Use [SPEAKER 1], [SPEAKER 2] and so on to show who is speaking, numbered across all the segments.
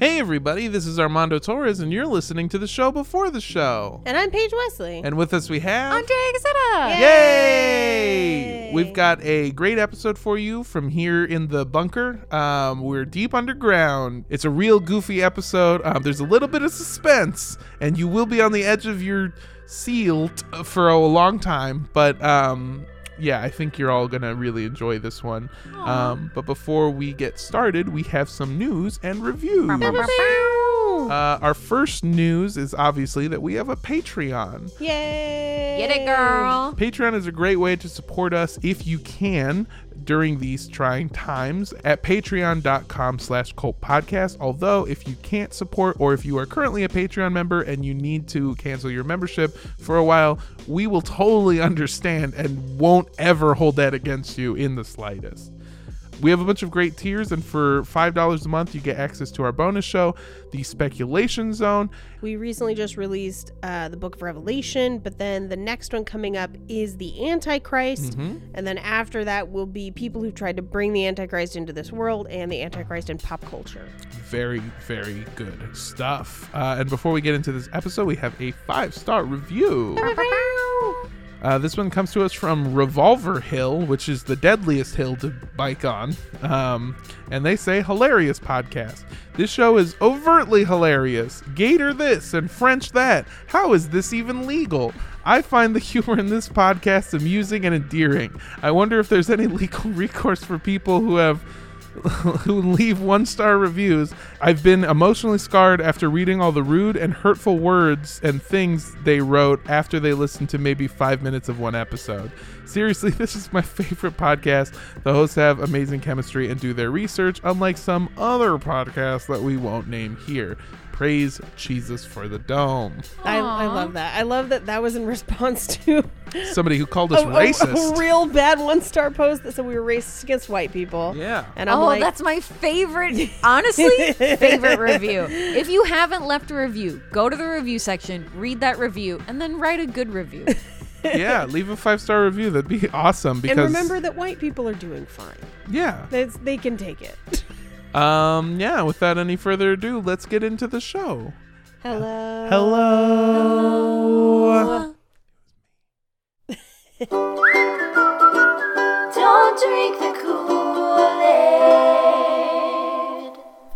[SPEAKER 1] Hey, everybody, this is Armando Torres, and you're listening to the show before the show.
[SPEAKER 2] And I'm Paige Wesley.
[SPEAKER 1] And with us, we have.
[SPEAKER 3] Andrea Gazetta.
[SPEAKER 1] Yay! We've got a great episode for you from here in the bunker. Um, we're deep underground. It's a real goofy episode. Um, there's a little bit of suspense, and you will be on the edge of your seat for a long time. But um, yeah, I think you're all gonna really enjoy this one. Um, but before we get started, we have some news and reviews. Uh, our first news is obviously that we have a Patreon.
[SPEAKER 2] Yay!
[SPEAKER 3] Get it, girl.
[SPEAKER 1] Patreon is a great way to support us if you can during these trying times at patreon.com slash cult podcast although if you can't support or if you are currently a patreon member and you need to cancel your membership for a while we will totally understand and won't ever hold that against you in the slightest we have a bunch of great tiers, and for $5 a month, you get access to our bonus show, the Speculation Zone.
[SPEAKER 2] We recently just released uh, the Book of Revelation, but then the next one coming up is the Antichrist.
[SPEAKER 1] Mm-hmm.
[SPEAKER 2] And then after that will be people who tried to bring the Antichrist into this world and the Antichrist in pop culture.
[SPEAKER 1] Very, very good stuff. Uh, and before we get into this episode, we have a five star review. Uh, this one comes to us from Revolver Hill, which is the deadliest hill to bike on. Um, and they say, hilarious podcast. This show is overtly hilarious. Gator this and French that. How is this even legal? I find the humor in this podcast amusing and endearing. I wonder if there's any legal recourse for people who have who leave one star reviews. I've been emotionally scarred after reading all the rude and hurtful words and things they wrote after they listened to maybe five minutes of one episode. Seriously, this is my favorite podcast. The hosts have amazing chemistry and do their research, unlike some other podcasts that we won't name here. Praise Jesus for the dome.
[SPEAKER 2] I, I love that. I love that that was in response to
[SPEAKER 1] Somebody who called us
[SPEAKER 2] a, a-
[SPEAKER 1] racist.
[SPEAKER 2] a real bad one star post that said we were racist against white people.
[SPEAKER 1] yeah.
[SPEAKER 2] And I'm
[SPEAKER 3] oh,
[SPEAKER 2] like,
[SPEAKER 3] that's my favorite, honestly, favorite review. If you haven't left a review, go to the review section, read that review, and then write a good review.
[SPEAKER 1] yeah, leave a five star review. That'd be awesome because
[SPEAKER 2] and remember that white people are doing fine.
[SPEAKER 1] yeah.
[SPEAKER 2] That's, they can take it.
[SPEAKER 1] Um, yeah, without any further ado, let's get into the show.
[SPEAKER 2] Hello.
[SPEAKER 1] Hello.
[SPEAKER 4] Don't drink the Kool-Aid.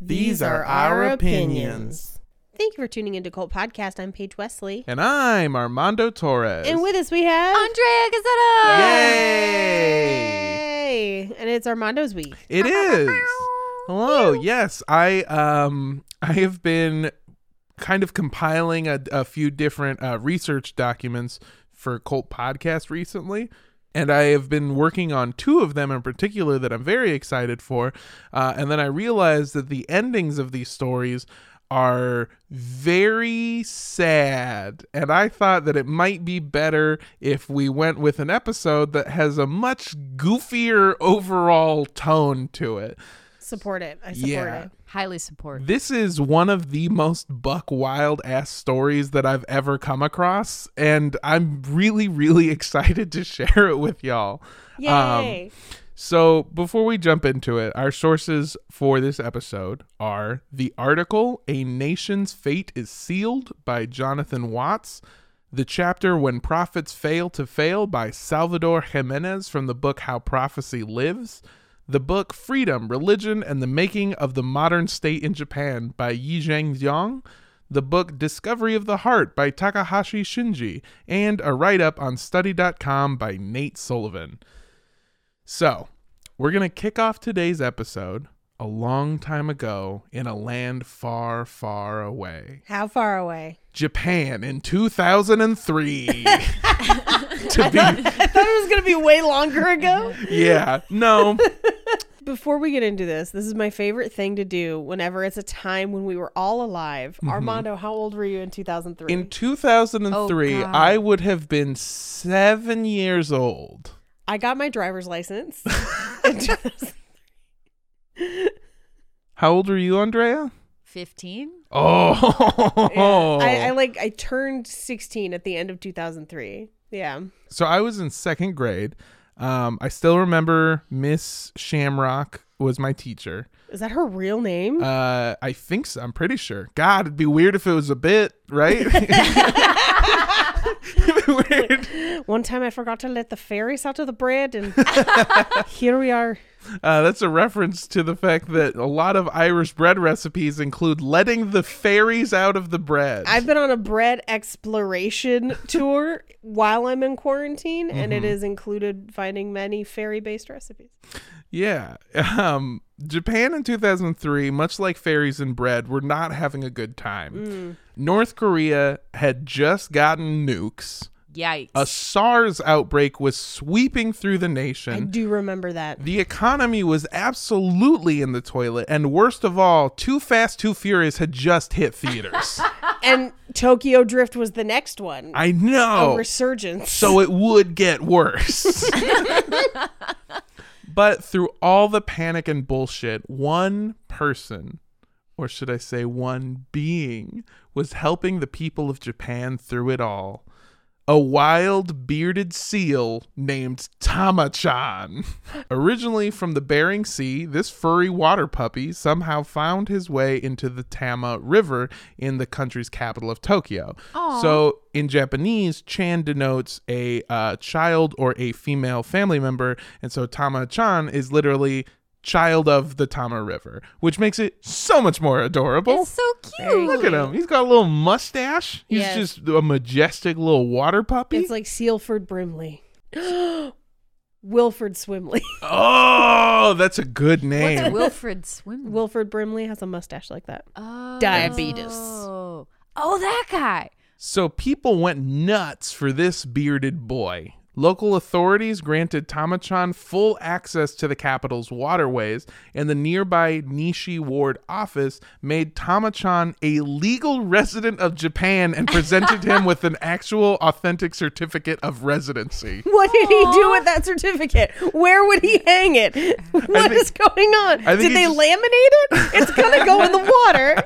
[SPEAKER 1] These are our opinions.
[SPEAKER 2] Thank you for tuning into Cult Podcast. I'm Paige Wesley.
[SPEAKER 1] And I'm Armando Torres.
[SPEAKER 2] And with us we have
[SPEAKER 3] Andrea Gazetta.
[SPEAKER 1] Yay!
[SPEAKER 2] Yay! And it's Armando's week.
[SPEAKER 1] It is. Hello. Yes, I um I have been kind of compiling a, a few different uh, research documents for Cult Podcast recently. And I have been working on two of them in particular that I'm very excited for. Uh, and then I realized that the endings of these stories are very sad. And I thought that it might be better if we went with an episode that has a much goofier overall tone to it.
[SPEAKER 2] Support it. I support
[SPEAKER 1] Yeah.
[SPEAKER 2] it.
[SPEAKER 3] Highly support. It.
[SPEAKER 1] This is one of the most buck wild ass stories that I've ever come across, and I'm really, really excited to share it with y'all. Um,
[SPEAKER 2] Yay!
[SPEAKER 1] So, before we jump into it, our sources for this episode are the article A Nation's Fate is Sealed by Jonathan Watts, the chapter When Prophets Fail to Fail by Salvador Jimenez from the book How Prophecy Lives, the book Freedom, Religion, and the Making of the Modern State in Japan by Yizheng Jiang, the book Discovery of the Heart by Takahashi Shinji, and a write up on study.com by Nate Sullivan. So, we're going to kick off today's episode a long time ago in a land far, far away.
[SPEAKER 2] How far away?
[SPEAKER 1] Japan in 2003. to be,
[SPEAKER 2] I thought it was going to be way longer ago.
[SPEAKER 1] yeah, no.
[SPEAKER 2] before we get into this, this is my favorite thing to do whenever it's a time when we were all alive. Mm-hmm. Armando, how old were you in 2003?
[SPEAKER 1] In 2003,
[SPEAKER 3] Oh,
[SPEAKER 1] I would have been seven years old.
[SPEAKER 2] I got my driver's license. in 2000
[SPEAKER 1] How old are you, Andrea?
[SPEAKER 3] 15?
[SPEAKER 1] Oh,
[SPEAKER 2] I, I like I turned 16 at the end of 2003. Yeah.
[SPEAKER 1] so I was in second grade. Um, I still remember Miss Shamrock was my teacher.
[SPEAKER 2] Is that her real name?
[SPEAKER 1] Uh, I think so. I'm pretty sure. God, it'd be weird if it was a bit, right? Weird.
[SPEAKER 2] One time I forgot to let the fairies out of the bread, and here we are.
[SPEAKER 1] Uh, that's a reference to the fact that a lot of Irish bread recipes include letting the fairies out of the bread.
[SPEAKER 2] I've been on a bread exploration tour while I'm in quarantine, and it has included finding many fairy based recipes.
[SPEAKER 1] Yeah. Um, Japan in 2003, much like fairies and bread, were not having a good time. North Korea had just gotten nukes.
[SPEAKER 3] Yikes.
[SPEAKER 1] A SARS outbreak was sweeping through the nation.
[SPEAKER 2] I do remember that.
[SPEAKER 1] The economy was absolutely in the toilet. And worst of all, Too Fast, Too Furious had just hit theaters.
[SPEAKER 2] And Tokyo Drift was the next one.
[SPEAKER 1] I know.
[SPEAKER 2] A resurgence.
[SPEAKER 1] so it would get worse. but through all the panic and bullshit, one person, or should I say one being, was helping the people of Japan through it all. A wild bearded seal named Tama-chan. Originally from the Bering Sea, this furry water puppy somehow found his way into the Tama River in the country's capital of Tokyo. So in Japanese, Chan denotes a uh, child or a female family member, and so Tama-chan is literally child of the Tama River, which makes it so much more adorable.
[SPEAKER 3] it's so cute.
[SPEAKER 1] Look at him. He's got a little mustache. He's
[SPEAKER 2] Yes.
[SPEAKER 1] just a majestic little water puppy.
[SPEAKER 2] It's like Sealford Brimley. Wilford Swimley.
[SPEAKER 1] oh, that's a good
[SPEAKER 3] What's
[SPEAKER 1] name.
[SPEAKER 3] Wilfred Swim?
[SPEAKER 2] Wilford Brimley has a mustache like that.
[SPEAKER 3] Oh.
[SPEAKER 2] Diabetes.
[SPEAKER 3] Oh, that guy.
[SPEAKER 1] So people went nuts for this bearded boy. Local authorities granted Tamachan full access to the capital's waterways, and the nearby Nishi Ward office made Tamachan a legal resident of Japan and presented him with an actual authentic certificate of residency.
[SPEAKER 2] What did he do with that certificate? Where would he hang it? What is
[SPEAKER 1] think-
[SPEAKER 2] going on?
[SPEAKER 1] I think
[SPEAKER 2] Did
[SPEAKER 1] he
[SPEAKER 2] they
[SPEAKER 1] just-
[SPEAKER 2] laminate it? It's gonna go in the water.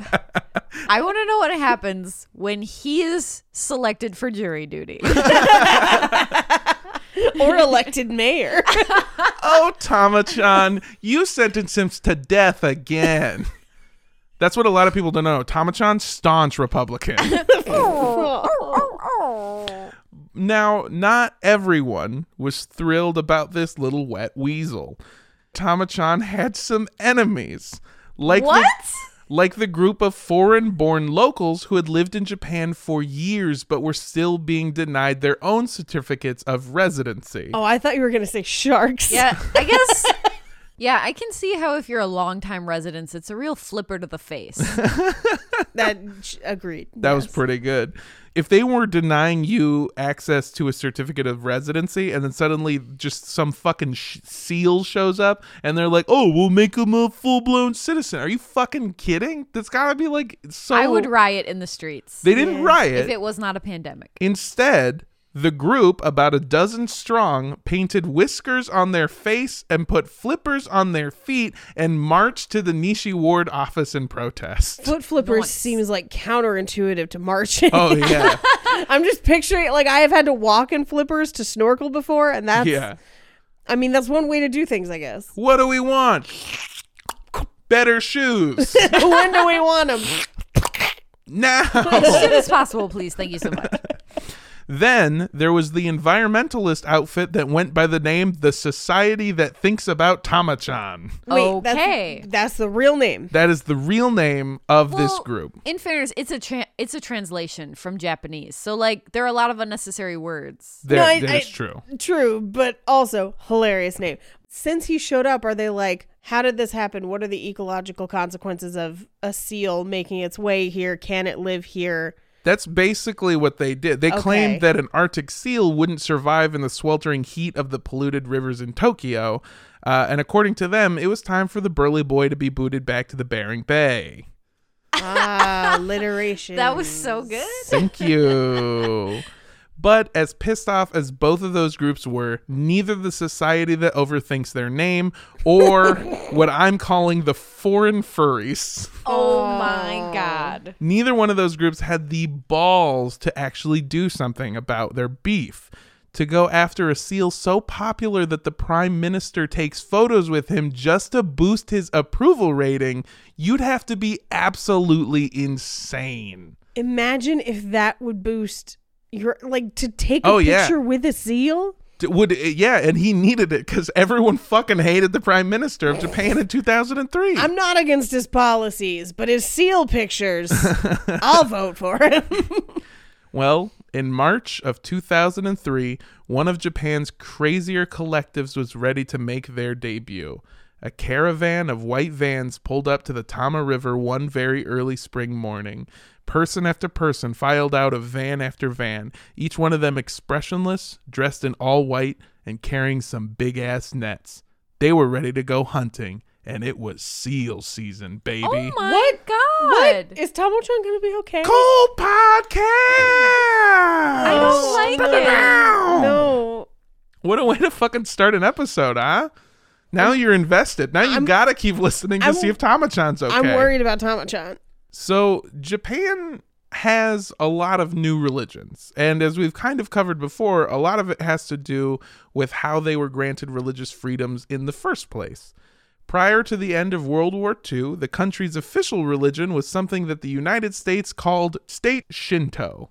[SPEAKER 3] I want to know what happens when he is selected for jury duty.
[SPEAKER 2] or elected mayor.
[SPEAKER 1] Oh, Tamachan, you sentenced him to death again. That's what a lot of people don't know. Tamachan, staunch Republican. Now, not everyone was thrilled about this little wet weasel. Tamachan had some enemies. Like
[SPEAKER 3] what?
[SPEAKER 1] The, like the group of foreign born locals who had lived in Japan for years but were still being denied their own certificates of residency.
[SPEAKER 2] oh, I thought you were gonna say sharks.
[SPEAKER 3] Yeah, I guess. Yeah, I can see how if you're a longtime resident, it's a real flipper to the face.
[SPEAKER 2] that agreed.
[SPEAKER 1] That was pretty good. If they were denying you access to a certificate of residency and then suddenly just some fucking sh- seal shows up and they're like, oh, we'll make him a full blown citizen. Are you fucking kidding? That's gotta be like so.
[SPEAKER 3] I would riot in the streets
[SPEAKER 1] They didn't
[SPEAKER 2] Yeah.
[SPEAKER 1] riot.
[SPEAKER 3] if it was not a pandemic.
[SPEAKER 1] Instead, the group, about a dozen strong, painted whiskers on their face and put flippers on their feet and marched to the Nishi Ward office in protest.
[SPEAKER 2] Foot flippers
[SPEAKER 3] Nice.
[SPEAKER 2] seems like counterintuitive to marching.
[SPEAKER 1] Oh, yeah.
[SPEAKER 2] I'm just picturing like I have had to walk in flippers to snorkel before, and that's
[SPEAKER 1] yeah.
[SPEAKER 2] I mean that's one way to do things, I guess.
[SPEAKER 1] What do we want? Better shoes.
[SPEAKER 2] when do we want them?
[SPEAKER 1] now.
[SPEAKER 3] As soon as possible, please. Thank you so much.
[SPEAKER 1] then there was the environmentalist outfit that went by the name the Society That Thinks About Tamachan.
[SPEAKER 2] Wait,
[SPEAKER 3] Okay.
[SPEAKER 2] that's, that's the real name.
[SPEAKER 1] That is the real name of this group.
[SPEAKER 3] In fairness, it's a tra- it's a translation from Japanese, so like there are a lot of unnecessary words.
[SPEAKER 1] That,
[SPEAKER 2] No, I-
[SPEAKER 1] that
[SPEAKER 2] I-
[SPEAKER 1] is true.
[SPEAKER 2] True, but also hilarious name. Since he showed up, are they like, how did this happen? What are the ecological consequences of a seal making its way here? Can it live here?
[SPEAKER 1] That's basically what they did. They
[SPEAKER 2] Okay.
[SPEAKER 1] claimed that an Arctic seal wouldn't survive in the sweltering heat of the polluted rivers in Tokyo. Uh, and according to them, it was time for the burly boy to be booted back to the Bering Bay.
[SPEAKER 2] Ah, alliteration.
[SPEAKER 3] That was so good.
[SPEAKER 1] Thank you. But as pissed off as both of those groups were, neither the society that overthinks their name or what I'm calling the foreign furries.
[SPEAKER 3] Oh my god.
[SPEAKER 1] Neither one of those groups had the balls to actually do something about their beef. To go after a seal so popular that the prime minister takes photos with him just to boost his approval rating, you'd have to be absolutely insane.
[SPEAKER 2] Imagine if that would boost your like to take a
[SPEAKER 1] Oh, yeah.
[SPEAKER 2] picture with a seal.
[SPEAKER 1] Would eh, yeah, and he needed it because everyone fucking hated the prime minister of Japan in 2003.
[SPEAKER 2] I'm not against his policies, but his seal pictures, I'll vote for him.
[SPEAKER 1] Well, in March of 2003, one of Japan's crazier collectives was ready to make their debut. A caravan of white vans pulled up to the Tama River one very early spring morning. Person after person filed out of van after van, each one of them expressionless, dressed in all white, and carrying some big ass nets. They were ready to go hunting, and it was seal season, baby.
[SPEAKER 3] Oh my
[SPEAKER 2] What?
[SPEAKER 3] god.
[SPEAKER 2] what is Tomo-chan gonna be okay?
[SPEAKER 1] Cult podcast.
[SPEAKER 3] I don't like
[SPEAKER 1] Spit
[SPEAKER 3] it.
[SPEAKER 2] No,
[SPEAKER 1] What a way to fucking start an episode, huh? Now you're invested. Now you
[SPEAKER 2] I'm-
[SPEAKER 1] gotta keep listening to
[SPEAKER 2] I'm-
[SPEAKER 1] see if Tamachan's okay.
[SPEAKER 2] I'm worried about Tomo-chan.
[SPEAKER 1] So Japan has a lot of new religions, and as we've kind of covered before, a lot of it has to do with how they were granted religious freedoms in the first place. Prior to the end of World War II, the country's official religion was something that the United States called state Shinto.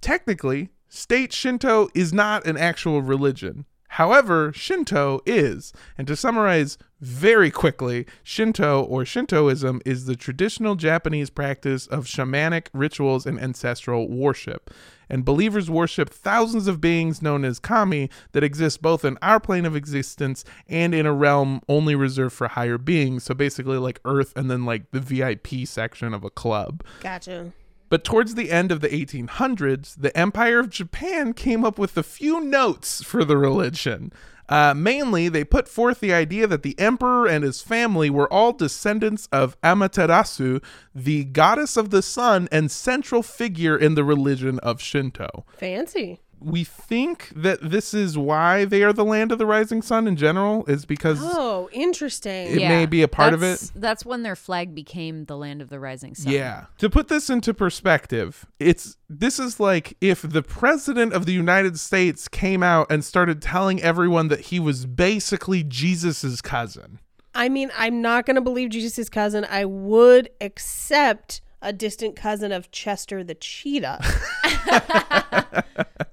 [SPEAKER 1] Technically, state Shinto is not an actual religion. However, Shinto is. And to summarize very quickly, Shinto or Shintoism is the traditional Japanese practice of shamanic rituals and ancestral worship. And believers worship thousands of beings known as kami that exist both in our plane of existence and in a realm only reserved for higher beings. So basically, like Earth and then like the VIP section of a club.
[SPEAKER 2] Gotcha.
[SPEAKER 1] But towards the end of the 1800s, the Empire of Japan came up with a few notes for the religion. Uh, mainly, they put forth the idea that the emperor and his family were all descendants of Amaterasu, the goddess of the sun and central figure in the religion of Shinto.
[SPEAKER 2] Fancy.
[SPEAKER 1] We think that this is why they are the land of the rising sun in general, is because
[SPEAKER 2] Oh, interesting.
[SPEAKER 1] It may be a part of it.
[SPEAKER 3] That's when their flag became the land of the rising sun.
[SPEAKER 1] Yeah. To put this into perspective, it's this is like if the president of the United States came out and started telling everyone that he was basically Jesus's cousin.
[SPEAKER 2] I mean, I'm not going to believe jesus's cousin. I would accept a distant cousin of Chester the cheetah.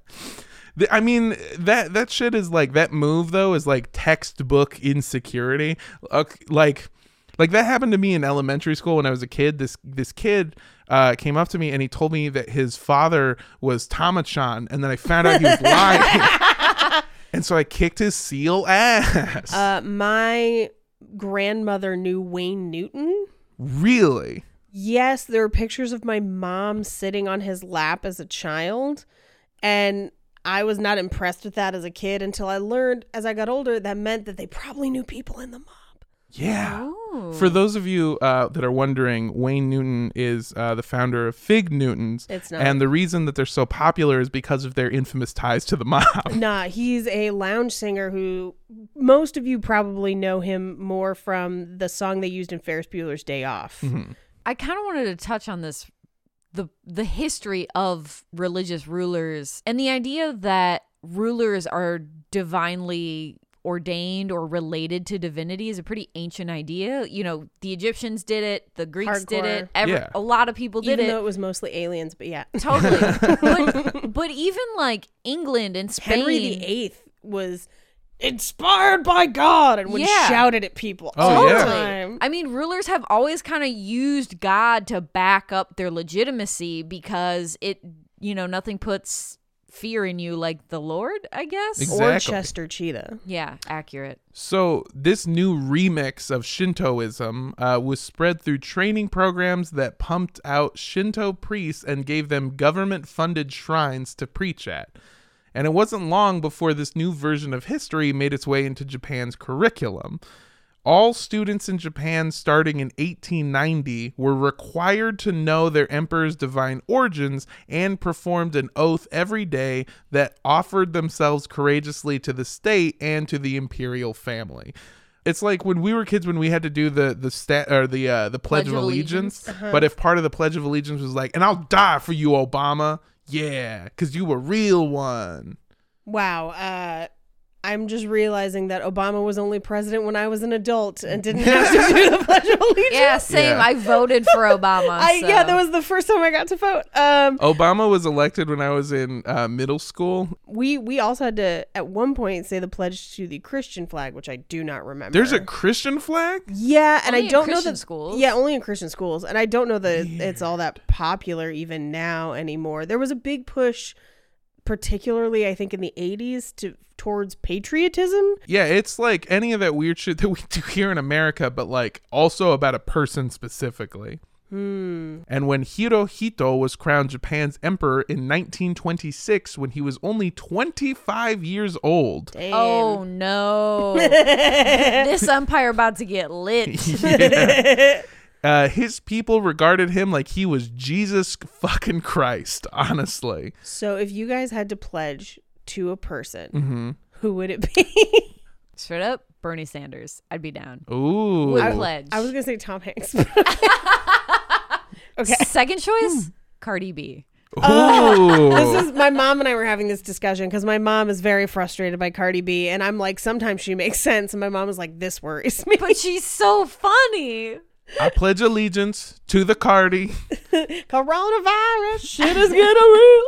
[SPEAKER 1] I mean that that shit is like that move though is like textbook insecurity. Uh, like like that happened to me in elementary school when I was a kid. This this kid uh, came up to me and he told me that his father was Tamachan, and then I found out he was lying. and so I kicked his seal ass.
[SPEAKER 2] Uh, my grandmother knew Wayne Newton.
[SPEAKER 1] really?
[SPEAKER 2] Yes, there are pictures of my mom sitting on his lap as a child. And I was not impressed with that as a kid until I learned as I got older that meant that they probably knew people in the mob.
[SPEAKER 1] Yeah.
[SPEAKER 3] Oh.
[SPEAKER 1] For those of you uh, that are wondering, Wayne Newton is uh, the founder of Fig Newtons.
[SPEAKER 2] It's not.
[SPEAKER 1] And the reason that they're so popular is because of their infamous ties to the mob.
[SPEAKER 2] Nah, he's a lounge singer who most of you probably know him more from the song they used in Ferris Bueller's Day Off.
[SPEAKER 3] I kind of wanted to touch on this the the history of religious rulers and the idea that rulers are divinely ordained or related to divinity is a pretty ancient idea. You know, the Egyptians did it, the Greeks did it, every,
[SPEAKER 1] Yeah.
[SPEAKER 3] a lot of people did
[SPEAKER 2] Even
[SPEAKER 3] it.
[SPEAKER 2] though it was mostly aliens, but yeah.
[SPEAKER 3] Totally. but, but even like England and Spain.
[SPEAKER 2] Henry VIII was inspired by God and would
[SPEAKER 3] Yeah.
[SPEAKER 2] shout it at people
[SPEAKER 1] Oh,
[SPEAKER 2] all
[SPEAKER 1] yeah.
[SPEAKER 2] the time.
[SPEAKER 3] I mean, rulers have always kind of used God to back up their legitimacy because it, you know, nothing puts fear in you like the Lord, I guess.
[SPEAKER 1] Ex-
[SPEAKER 2] Or
[SPEAKER 1] Exactly.
[SPEAKER 2] Chester Cheetah.
[SPEAKER 3] Yeah, accurate.
[SPEAKER 1] So, this new remix of Shintoism uh, was spread through training programs that pumped out Shinto priests and gave them government funded shrines to preach at. And it wasn't long before this new version of history made its way into Japan's curriculum. All students in Japan starting in 1890 were required to know their emperor's divine origins and performed an oath every day that offered themselves courageously to the state and to the imperial family. It's like when we were kids when we had to do the the stat or the uh, the pledge, of allegiance. But if part of the pledge of allegiance was like, "And I'll die for you, Obama," yeah, because you a real one.
[SPEAKER 2] Wow. Uh, I'm just realizing that Obama was only president when I was an adult and didn't have to do the Pledge of Allegiance.
[SPEAKER 3] Yeah, same.
[SPEAKER 1] Yeah.
[SPEAKER 3] I voted for Obama.
[SPEAKER 2] I, yeah, that was the first time I got to vote. Um,
[SPEAKER 1] Obama was elected when I was in uh, middle school.
[SPEAKER 2] we we also had to at one point say the pledge to the Christian flag, which I do not remember.
[SPEAKER 1] There's a Christian flag.
[SPEAKER 2] yeah, and
[SPEAKER 3] Only
[SPEAKER 2] I don't know
[SPEAKER 3] Christian
[SPEAKER 2] that
[SPEAKER 3] schools.
[SPEAKER 2] Yeah, only in Christian schools, and I don't know that it's all that popular even now anymore. There was a big push, particularly I think in the '80s, to towards patriotism.
[SPEAKER 1] Yeah, it's like any of that weird shit that we do here in America, but like also about a person specifically.
[SPEAKER 2] Hmm.
[SPEAKER 1] And when Hirohito was crowned Japan's emperor in 1926, when he was only 25 years old.
[SPEAKER 2] Damn.
[SPEAKER 3] Oh no. this umpire about to get lit.
[SPEAKER 1] Uh, his people regarded him like he was Jesus fucking Christ, honestly.
[SPEAKER 2] So if you guys had to pledge to a person,
[SPEAKER 1] hmm
[SPEAKER 2] who would it be?
[SPEAKER 3] Straight up, Bernie Sanders. I'd be down.
[SPEAKER 1] Ooh.
[SPEAKER 3] Would pledge.
[SPEAKER 2] I was gonna say Tom Hanks. okay.
[SPEAKER 3] Second choice, Cardi B.
[SPEAKER 1] Ooh.
[SPEAKER 2] This is my mom and I were having this discussion because my mom is very frustrated by Cardi B, and I'm like, sometimes she makes sense, and my mom was like, this worries me.
[SPEAKER 3] But she's so funny.
[SPEAKER 1] I pledge allegiance to the Cardi.
[SPEAKER 2] Coronavirus, shit is getting real.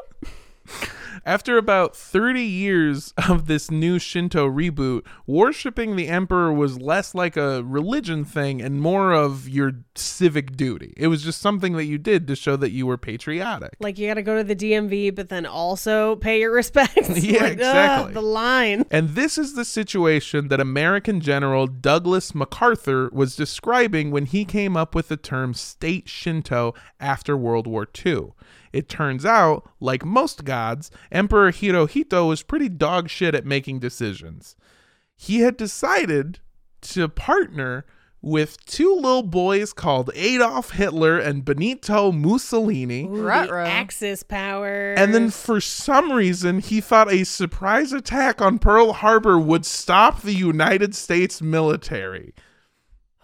[SPEAKER 1] After about 30 years of this new Shinto reboot, worshipping the emperor was less like a religion thing and more of your civic duty. It was just something that you did to show that you were patriotic.
[SPEAKER 2] Like you got to go to the DMV, but then also pay your respects.
[SPEAKER 1] Yeah,
[SPEAKER 2] Like, ugh,
[SPEAKER 1] exactly.
[SPEAKER 2] the line.
[SPEAKER 1] And this is the situation that American General Douglas MacArthur was describing when he came up with the term state Shinto after World War II. It turns out, like most gods, Emperor Hirohito was pretty dog shit at making decisions. He had decided to partner with two little boys called Adolf Hitler and Benito Mussolini.
[SPEAKER 2] Ooh, the Axis power.
[SPEAKER 1] And then for some reason, he thought a surprise attack on Pearl Harbor would stop the United States military.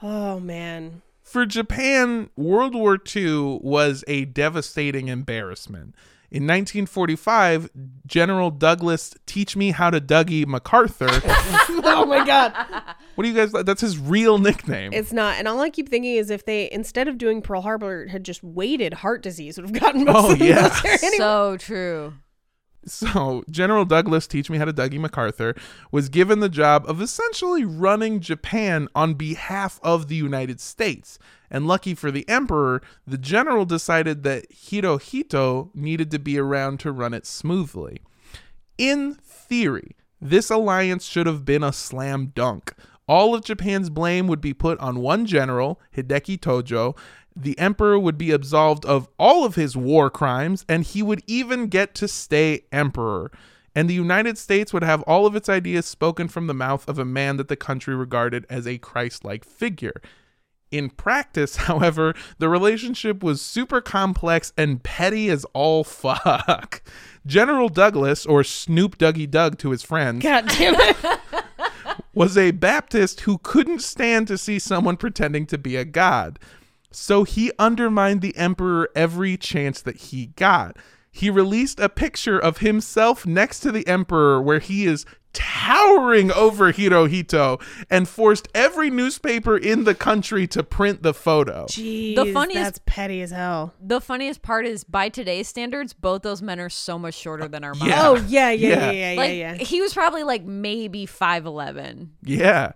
[SPEAKER 2] oh man,
[SPEAKER 1] For Japan, World War II was a devastating embarrassment. In 1945, General Douglas Teach Me How to Dougie MacArthur.
[SPEAKER 2] oh my god,
[SPEAKER 1] what do you guys That's his real nickname.
[SPEAKER 2] it's not. And all I keep thinking is if they instead of doing Pearl Harbor had just waited, heart disease would have gotten most
[SPEAKER 1] Oh,
[SPEAKER 2] of the
[SPEAKER 1] yeah.
[SPEAKER 2] military anyway.
[SPEAKER 3] So true.
[SPEAKER 1] So, General Douglas, teach me how to Dougie MacArthur, was given the job of essentially running Japan on behalf of the United States. And lucky for the emperor, the general decided that Hirohito needed to be around to run it smoothly. In theory, this alliance should have been a slam dunk. All of Japan's blame would be put on one general, Hideki Tojo. The emperor would be absolved of all of his war crimes, and he would even get to stay emperor. And the United States would have all of its ideas spoken from the mouth of a man that the country regarded as a Christ like figure. In practice, however, the relationship was super complex and petty as all fuck. General Douglas, or Snoop Dougie Doug to his friends,
[SPEAKER 2] God damn it.
[SPEAKER 1] was a Baptist who couldn't stand to see someone pretending to be a god. So he undermined the emperor every chance that he got. He released a picture of himself next to the emperor where he is towering over Hirohito and forced every newspaper in the country to print the photo.
[SPEAKER 2] Jeez,
[SPEAKER 3] The funniest-
[SPEAKER 2] that's petty as hell.
[SPEAKER 3] The funniest part is by today's standards, both those men are so much shorter than our moms.
[SPEAKER 1] Yeah.
[SPEAKER 2] Oh yeah, yeah,
[SPEAKER 1] Yeah.
[SPEAKER 2] yeah, yeah, yeah,
[SPEAKER 3] Like
[SPEAKER 2] yeah.
[SPEAKER 3] he was probably like maybe five eleven.
[SPEAKER 1] Yeah.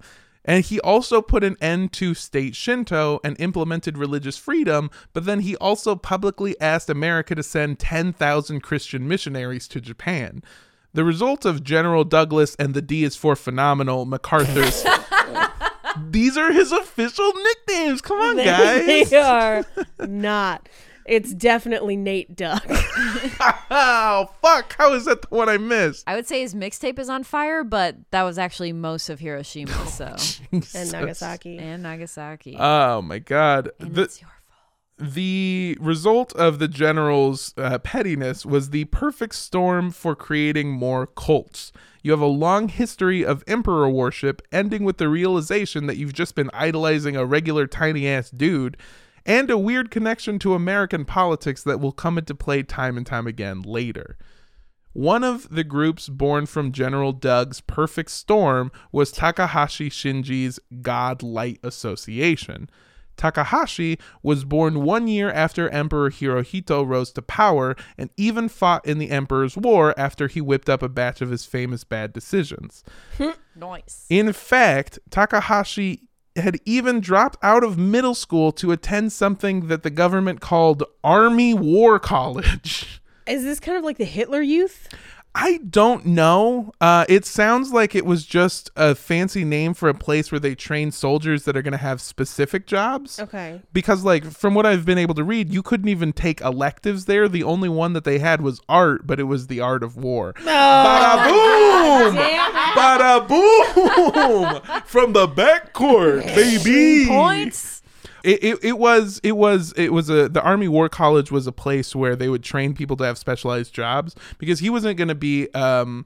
[SPEAKER 1] And he also put an end to state Shinto and implemented religious freedom, but then he also publicly asked America to send 10,000 Christian missionaries to Japan. The result of General Douglas and the D is for phenomenal MacArthur's. These are his official nicknames. Come on, guys.
[SPEAKER 2] they are not. It's definitely Nate Duck.
[SPEAKER 1] oh, fuck. How is that the one I missed?
[SPEAKER 3] I would say his mixtape is on fire, but that was actually most of Hiroshima, so
[SPEAKER 2] and Nagasaki.
[SPEAKER 3] and Nagasaki.
[SPEAKER 1] Oh, my God.
[SPEAKER 3] and
[SPEAKER 1] The,
[SPEAKER 3] it's your fault.
[SPEAKER 1] the result of the general's uh, pettiness was the perfect storm for creating more cults. You have a long history of emperor worship, ending with the realization that you've just been idolizing a regular tiny ass dude, and a weird connection to American politics that will come into play time and time again later. One of the groups born from General Doug's perfect storm was Takahashi Shinji's God Light Association. Takahashi was born one year after Emperor Hirohito rose to power and even fought in the Emperor's War after he whipped up a batch of his famous bad decisions.
[SPEAKER 3] Nice.
[SPEAKER 1] In fact, Takahashi had even dropped out of middle school to attend something that the government called Army War College.
[SPEAKER 2] Is this kind of like the Hitler Youth?
[SPEAKER 1] I don't know. Uh, it sounds like it was just a fancy name for a place where they train soldiers that are going to have specific jobs.
[SPEAKER 2] Okay.
[SPEAKER 1] Because, like, from what I've been able to read, you couldn't even take electives there. The only one that they had was art, but it was the art of war. Bada boom! Bada boom! From the backcourt, baby.
[SPEAKER 3] Points.
[SPEAKER 1] It, it, it was it was it was a the Army War College was a place where they would train people to have specialized jobs because he wasn't going to be um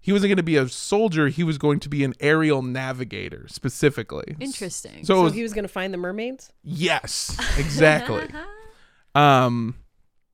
[SPEAKER 1] he wasn't going to be a soldier he was going to be an aerial navigator specifically
[SPEAKER 3] Interesting.
[SPEAKER 1] so,
[SPEAKER 2] So
[SPEAKER 1] was,
[SPEAKER 2] he was going to find the mermaids?
[SPEAKER 1] yes exactly um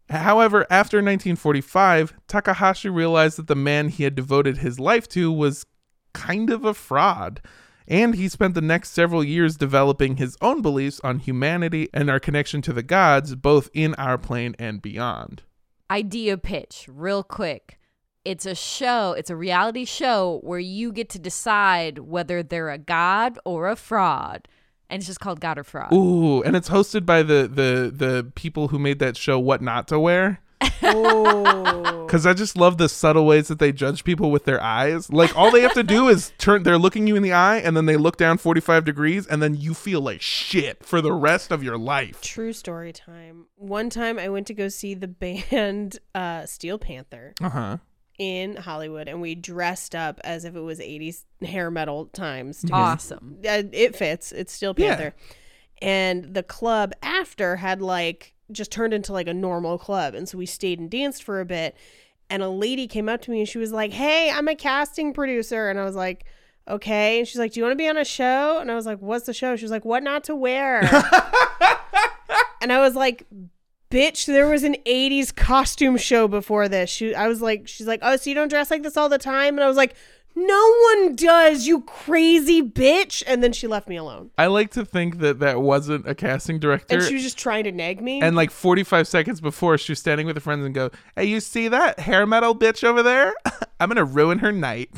[SPEAKER 1] however after 1945 Takahashi realized that the man he had devoted his life to was kind of a fraud and he spent the next several years developing his own beliefs on humanity and our connection to the gods, both in our plane and beyond.
[SPEAKER 3] Idea pitch, real quick. It's a show, it's a reality show where you get to decide whether they're a god or a fraud. And it's just called God or Fraud.
[SPEAKER 1] Ooh, and it's hosted by the the the people who made that show What Not to Wear.
[SPEAKER 2] Oh.
[SPEAKER 1] Cause I just love the subtle ways that they judge people with their eyes. Like all they have to do is turn they're looking you in the eye and then they look down 45 degrees and then you feel like shit for the rest of your life.
[SPEAKER 2] True story time. One time I went to go see the band uh, Steel Panther
[SPEAKER 1] Uh-huh.
[SPEAKER 2] in Hollywood and we dressed up as if it was 80s hair metal times. to go
[SPEAKER 3] Awesome.
[SPEAKER 2] uh, it fits. It's still
[SPEAKER 1] Yeah.
[SPEAKER 2] Panther. And the club after had like just turned into like a normal club. And so we stayed and danced for a bit. And a lady came up to me and she was like, Hey, I'm a casting producer. And I was like, Okay. And she's like, Do you want to be on a show? And I was like, What's the show? She was like, What not to wear? and I was like, Bitch, there was an 80s costume show before this. She, I was like, She's like, Oh, so you don't dress like this all the time? And I was like, no one does, you crazy bitch. And then she left me alone.
[SPEAKER 1] I like to think that that wasn't a casting director.
[SPEAKER 2] And she was just trying to nag me.
[SPEAKER 1] And like 45 seconds before, she was standing with her friends and go, Hey, you see that hair metal bitch over there? I'm going to ruin her night.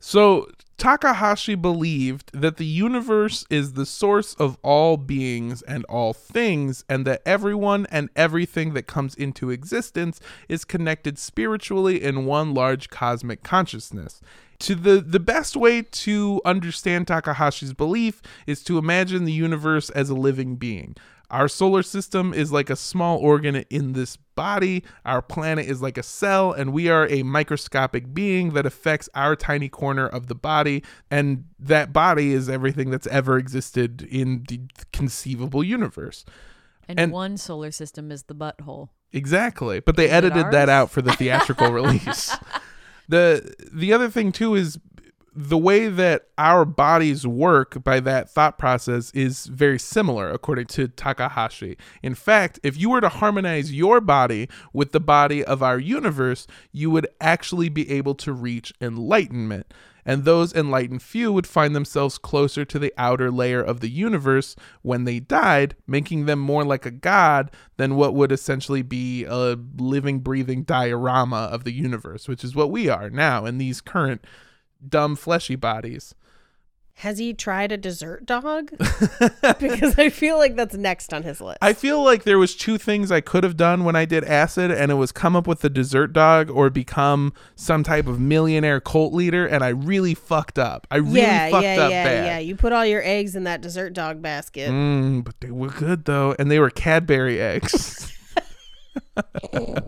[SPEAKER 1] So Takahashi believed that the universe is the source of all beings and all things, and that everyone and everything that comes into existence is connected spiritually in one large cosmic consciousness. To the, the best way to understand Takahashi's belief is to imagine the universe as a living being. Our solar system is like a small organ in this body. Our planet is like a cell, and we are a microscopic being that affects our tiny corner of the body. And that body is everything that's ever existed in the conceivable universe.
[SPEAKER 3] And,
[SPEAKER 1] And-
[SPEAKER 3] one solar system is the butthole.
[SPEAKER 1] Exactly. But they
[SPEAKER 3] Is
[SPEAKER 1] edited that out for the theatrical release. The the other thing too is the way that our bodies work by that thought process is very similar according to Takahashi. In fact, if you were to harmonize your body with the body of our universe, you would actually be able to reach enlightenment. And those enlightened few would find themselves closer to the outer layer of the universe when they died, making them more like a god than what would essentially be a living, breathing diorama of the universe, which is what we are now in these current dumb fleshy bodies.
[SPEAKER 2] Has he tried a dessert dog? because I feel like that's next on his list.
[SPEAKER 1] I feel like there was two things I could have done when I did acid, and it was come up with the dessert dog or become some type of millionaire cult leader, and I really fucked up. I really
[SPEAKER 2] yeah,
[SPEAKER 1] fucked
[SPEAKER 2] yeah,
[SPEAKER 1] up
[SPEAKER 2] yeah,
[SPEAKER 1] bad.
[SPEAKER 2] yeah. You put all your eggs in that dessert dog basket.
[SPEAKER 1] Mm, but they were good though, and they were Cadbury eggs.
[SPEAKER 2] That's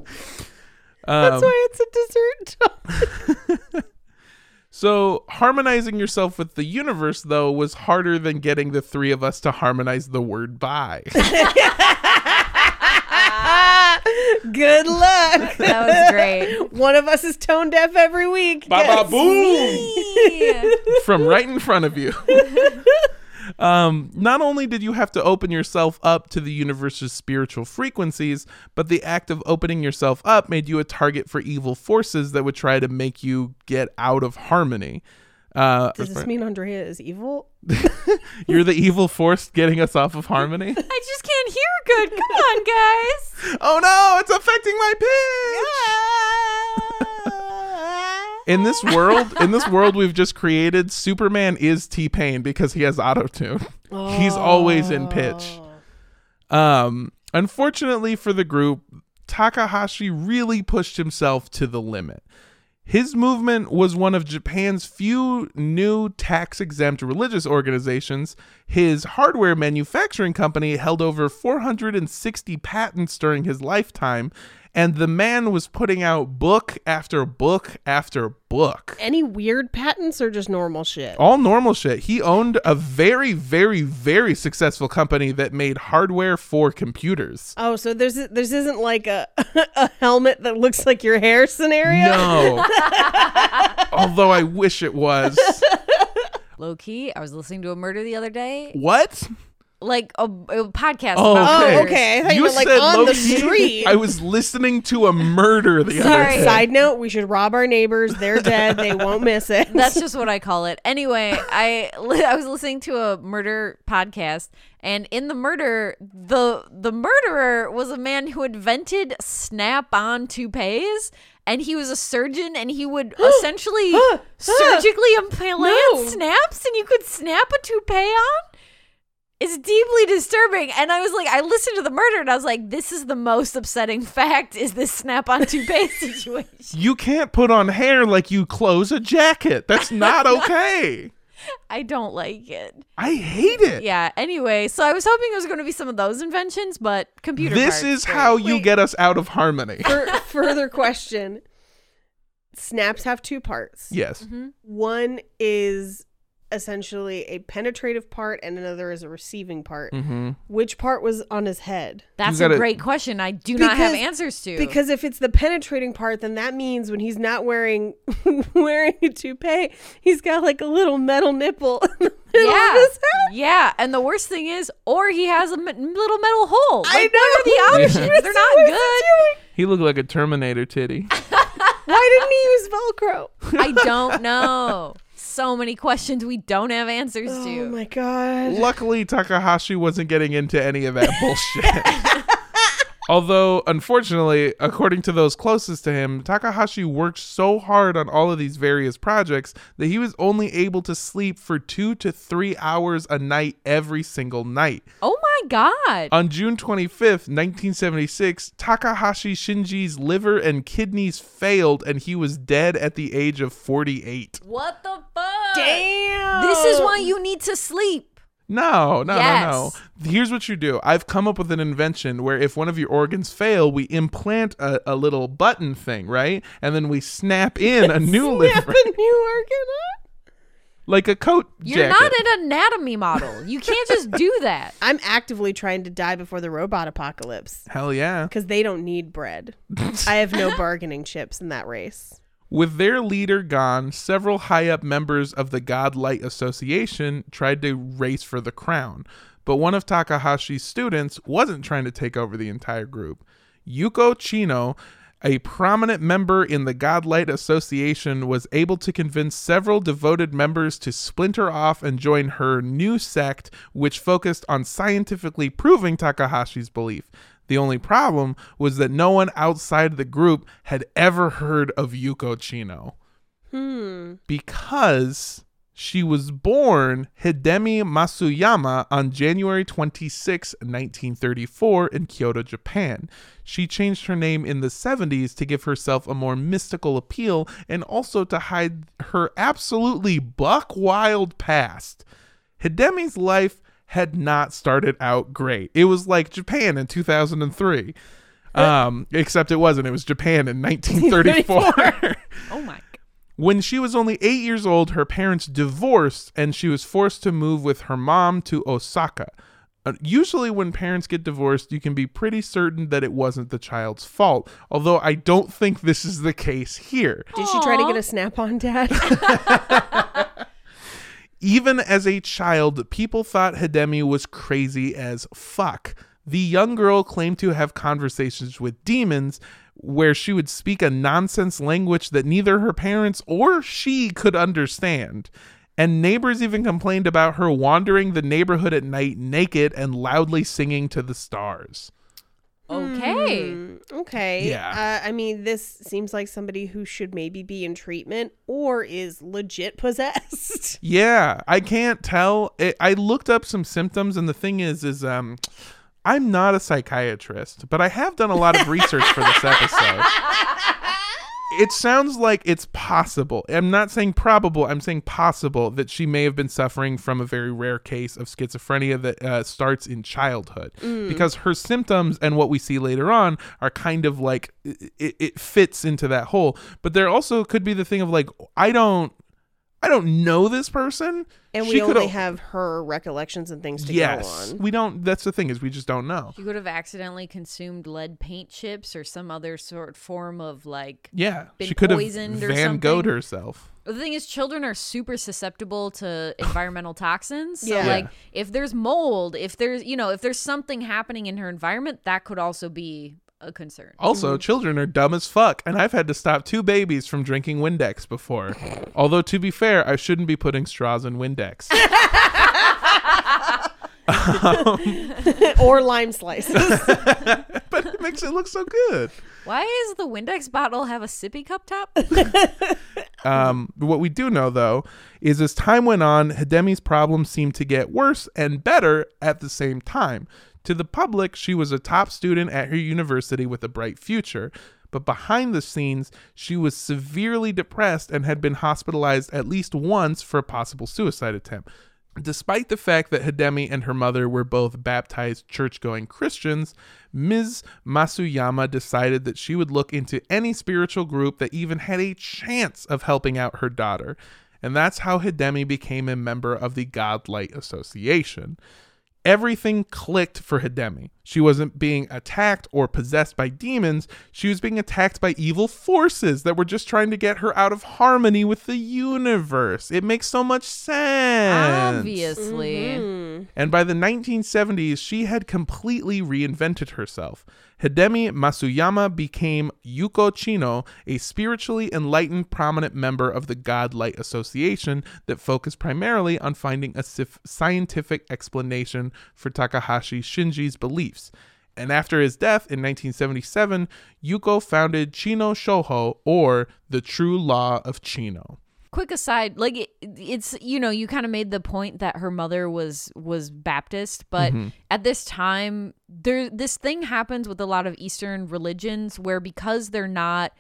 [SPEAKER 1] Um,
[SPEAKER 2] why it's a dessert dog.
[SPEAKER 1] So harmonizing yourself with the universe though was harder than getting the three of us to harmonize the word "bye."
[SPEAKER 2] Good luck.
[SPEAKER 3] That was great.
[SPEAKER 2] One of us is tone deaf every week.
[SPEAKER 1] Ba ba boom from right in front of you. Um, not only did you have to open yourself up to the universe's spiritual frequencies, but the act of opening yourself up made you a target for evil forces that would try to make you get out of harmony. Uh,
[SPEAKER 2] Does this mean Andrea is evil?
[SPEAKER 1] you're the evil force getting us off of harmony.
[SPEAKER 3] I just can't hear good. Come on, guys.
[SPEAKER 1] oh no, it's affecting my pitch. In this world, in this world we've just created, Superman is T Pain because he has auto tune. He's always in pitch. Um, unfortunately for the group, Takahashi really pushed himself to the limit. His movement was one of Japan's few new tax exempt religious organizations. His hardware manufacturing company held over 460 patents during his lifetime, and the man was putting out book after book after book.
[SPEAKER 2] Any weird patents or just normal shit?
[SPEAKER 1] All normal shit. He owned a very, very, very successful company that made hardware for computers.
[SPEAKER 2] Oh, so there's this isn't like a a helmet that looks like your hair scenario.
[SPEAKER 1] No. Although I wish it was.
[SPEAKER 3] Low key, I was listening to a murder the other day,
[SPEAKER 1] What?
[SPEAKER 3] Like a, a podcast.
[SPEAKER 1] Oh,
[SPEAKER 3] about
[SPEAKER 1] okay.
[SPEAKER 2] Oh, okay. I thought you, meant like on the street.
[SPEAKER 1] I was listening to a murder the
[SPEAKER 3] Sorry.
[SPEAKER 1] other day.
[SPEAKER 2] Side note: We should rob our neighbors. They're dead. They won't miss it.
[SPEAKER 3] That's just what I call it. Anyway, I I was listening to a murder podcast, and in the murder, the the murderer was a man who invented snap-on toupees, and he was a surgeon, and he would essentially surgically implant
[SPEAKER 2] No.
[SPEAKER 3] snaps, and you could snap a toupee on. It's deeply disturbing, and I was like, I listened to the murder, and I was like, this is the most upsetting fact: is this snap-on toupee situation?
[SPEAKER 1] You can't put on hair like you close a jacket. That's not okay.
[SPEAKER 3] I don't like it.
[SPEAKER 1] I hate it.
[SPEAKER 3] Yeah. Anyway, so I was hoping it was going to be some of those inventions, but computer.
[SPEAKER 1] This
[SPEAKER 3] parts,
[SPEAKER 1] is
[SPEAKER 3] great.
[SPEAKER 1] how you
[SPEAKER 2] Wait.
[SPEAKER 1] get us out of harmony.
[SPEAKER 2] For further question, snaps have two parts.
[SPEAKER 1] Yes. Mm-hmm.
[SPEAKER 2] One is essentially a penetrative part, and another is a receiving part.
[SPEAKER 1] Mm-hmm.
[SPEAKER 2] Which part was on his head?
[SPEAKER 3] That's
[SPEAKER 1] You
[SPEAKER 3] a
[SPEAKER 1] gotta-
[SPEAKER 3] great question. I do not have answers to.
[SPEAKER 2] Because if it's the penetrating part, then that means when he's not wearing wearing a toupee, he's got like a little metal nipple in the middle
[SPEAKER 3] yeah,
[SPEAKER 2] of his head.
[SPEAKER 3] yeah, and the worst thing is, or he has a m- little metal hole.
[SPEAKER 2] I
[SPEAKER 3] Like, What are
[SPEAKER 2] know.
[SPEAKER 3] the options? They're not
[SPEAKER 2] What's
[SPEAKER 3] good.
[SPEAKER 1] He looked like a Terminator titty.
[SPEAKER 2] Why didn't he use Velcro?
[SPEAKER 3] I don't know. So many questions we don't have answers
[SPEAKER 2] Oh
[SPEAKER 3] to.
[SPEAKER 2] Oh my god.
[SPEAKER 1] Luckily, Takahashi wasn't getting into any of that bullshit. Although, unfortunately, according to those closest to him, Takahashi worked so hard on all of these various projects that he was only able to sleep for two to three hours a night every single night.
[SPEAKER 3] oh my god.
[SPEAKER 1] On June 25th, 1976, Takahashi Shinji's liver and kidneys failed and he was dead at the age of 48.
[SPEAKER 3] what the fuck?
[SPEAKER 2] Damn.
[SPEAKER 3] This is why you need to sleep.
[SPEAKER 1] No, no, no,
[SPEAKER 3] Yes.
[SPEAKER 1] no. Here's what you do. I've come up with an invention where if one of your organs fail, we implant a, a little button thing, right? And then we snap in a new
[SPEAKER 2] Snap
[SPEAKER 1] liver,
[SPEAKER 2] a new organ up.
[SPEAKER 1] like a coat
[SPEAKER 3] You're
[SPEAKER 1] jacket.
[SPEAKER 3] not an anatomy model. You can't just do that.
[SPEAKER 2] I'm actively trying to die before the robot apocalypse
[SPEAKER 1] Hell yeah.
[SPEAKER 2] because they don't need bread. I have no bargaining chips in that race.
[SPEAKER 1] With their leader gone, several high up members of the Godlight Association tried to race for the crown. But one of Takahashi's students wasn't trying to take over the entire group. Yuko Chino, a prominent member in the Godlight Association, was able to convince several devoted members to splinter off and join her new sect, which focused on scientifically proving Takahashi's belief. The only problem was that no one outside the group had ever heard of Yuko Chino
[SPEAKER 2] Hmm.
[SPEAKER 1] because She was born Hidemi Masuyama on January 26, 1934, in Kyoto, Japan. She changed her name in the 70s to give herself a more mystical appeal and also to hide her absolutely buck wild past. Hidemi's life had not started out great. It was like Japan in 2003. Um, except it wasn't. It was Japan in 1934.
[SPEAKER 3] Oh my.
[SPEAKER 1] When she was only eight years old, her parents divorced and she was forced to move with her mom to Osaka. Uh, usually, when parents get divorced, you can be pretty certain that it wasn't the child's fault, although I don't think this is the case here.
[SPEAKER 2] Did she try to get a snap on dad?
[SPEAKER 1] Even as a child, people thought Hidemi was crazy as fuck. The young girl claimed to have conversations with demons where she would speak a nonsense language that neither her parents or she could understand. And neighbors even complained about her wandering the neighborhood at night naked and loudly singing to the stars.
[SPEAKER 3] Okay.
[SPEAKER 2] Hmm, okay.
[SPEAKER 1] Yeah.
[SPEAKER 2] Uh, I mean, this seems like somebody who should maybe be in treatment or is legit possessed.
[SPEAKER 1] Yeah, I can't tell. It, I looked up some symptoms, and the thing is, is um, I'm not a psychiatrist, but I have done a lot of research for this episode. It sounds like it's possible. I'm not saying probable. I'm saying possible that she may have been suffering from a very rare case of schizophrenia that uh, starts in childhood, because her symptoms and what we see later on are kind of like it, it fits into that hole. But there also could be the thing of like I don't. I don't know this person.
[SPEAKER 2] And
[SPEAKER 1] She
[SPEAKER 2] we only
[SPEAKER 1] al-
[SPEAKER 2] have her recollections and things to
[SPEAKER 1] yes,
[SPEAKER 2] go on.
[SPEAKER 1] we don't. That's the thing is we just don't know.
[SPEAKER 3] She could have accidentally consumed lead paint chips or some other sort form of like.
[SPEAKER 1] Yeah,
[SPEAKER 3] Been
[SPEAKER 1] she could have
[SPEAKER 3] poisoned or
[SPEAKER 1] Van Gogh'd herself.
[SPEAKER 3] The thing is, children are super susceptible to environmental toxins. So,
[SPEAKER 2] Yeah.
[SPEAKER 3] like, if there's mold, if there's, you know, if there's something happening in her environment, that could also be a concern.
[SPEAKER 1] Also, mm-hmm. children are dumb as fuck, and I've had to stop two babies from drinking Windex before. Although, to be fair, I shouldn't be putting straws in Windex.
[SPEAKER 2] or lime slices.
[SPEAKER 1] but it makes it look so good.
[SPEAKER 3] Why does the Windex bottle have a sippy cup top?
[SPEAKER 1] Um, what we do know, though, is as time went on, Hidemi's problems seemed to get worse and better at the same time. To the public, she was a top student at her university with a bright future. But behind the scenes, she was severely depressed and had been hospitalized at least once for a possible suicide attempt. Despite the fact that Hidemi and her mother were both baptized church going Christians, Ms. Masuyama decided that she would look into any spiritual group that even had a chance of helping out her daughter. And that's how Hidemi became a member of the Godlight Association. Everything clicked for Hidemi. She wasn't being attacked or possessed by demons. She was being attacked by evil forces that were just trying to get her out of harmony with the universe. It makes so much sense.
[SPEAKER 3] Obviously.
[SPEAKER 2] Mm-hmm.
[SPEAKER 1] And by the 1970s, she had completely reinvented herself. Hidemi Masuyama became Yuko Chino, a spiritually enlightened prominent member of the Godlight Association that focused primarily on finding a scientific explanation for Takahashi Shinji's beliefs. And after his death in 1977, Yuko founded Chino Shoho, or the True Law of Chino.
[SPEAKER 3] Quick aside like it, it's you know you kind of made the point that her mother was was baptist but mm-hmm. at this time there this thing happens with a lot of eastern religions where because they're not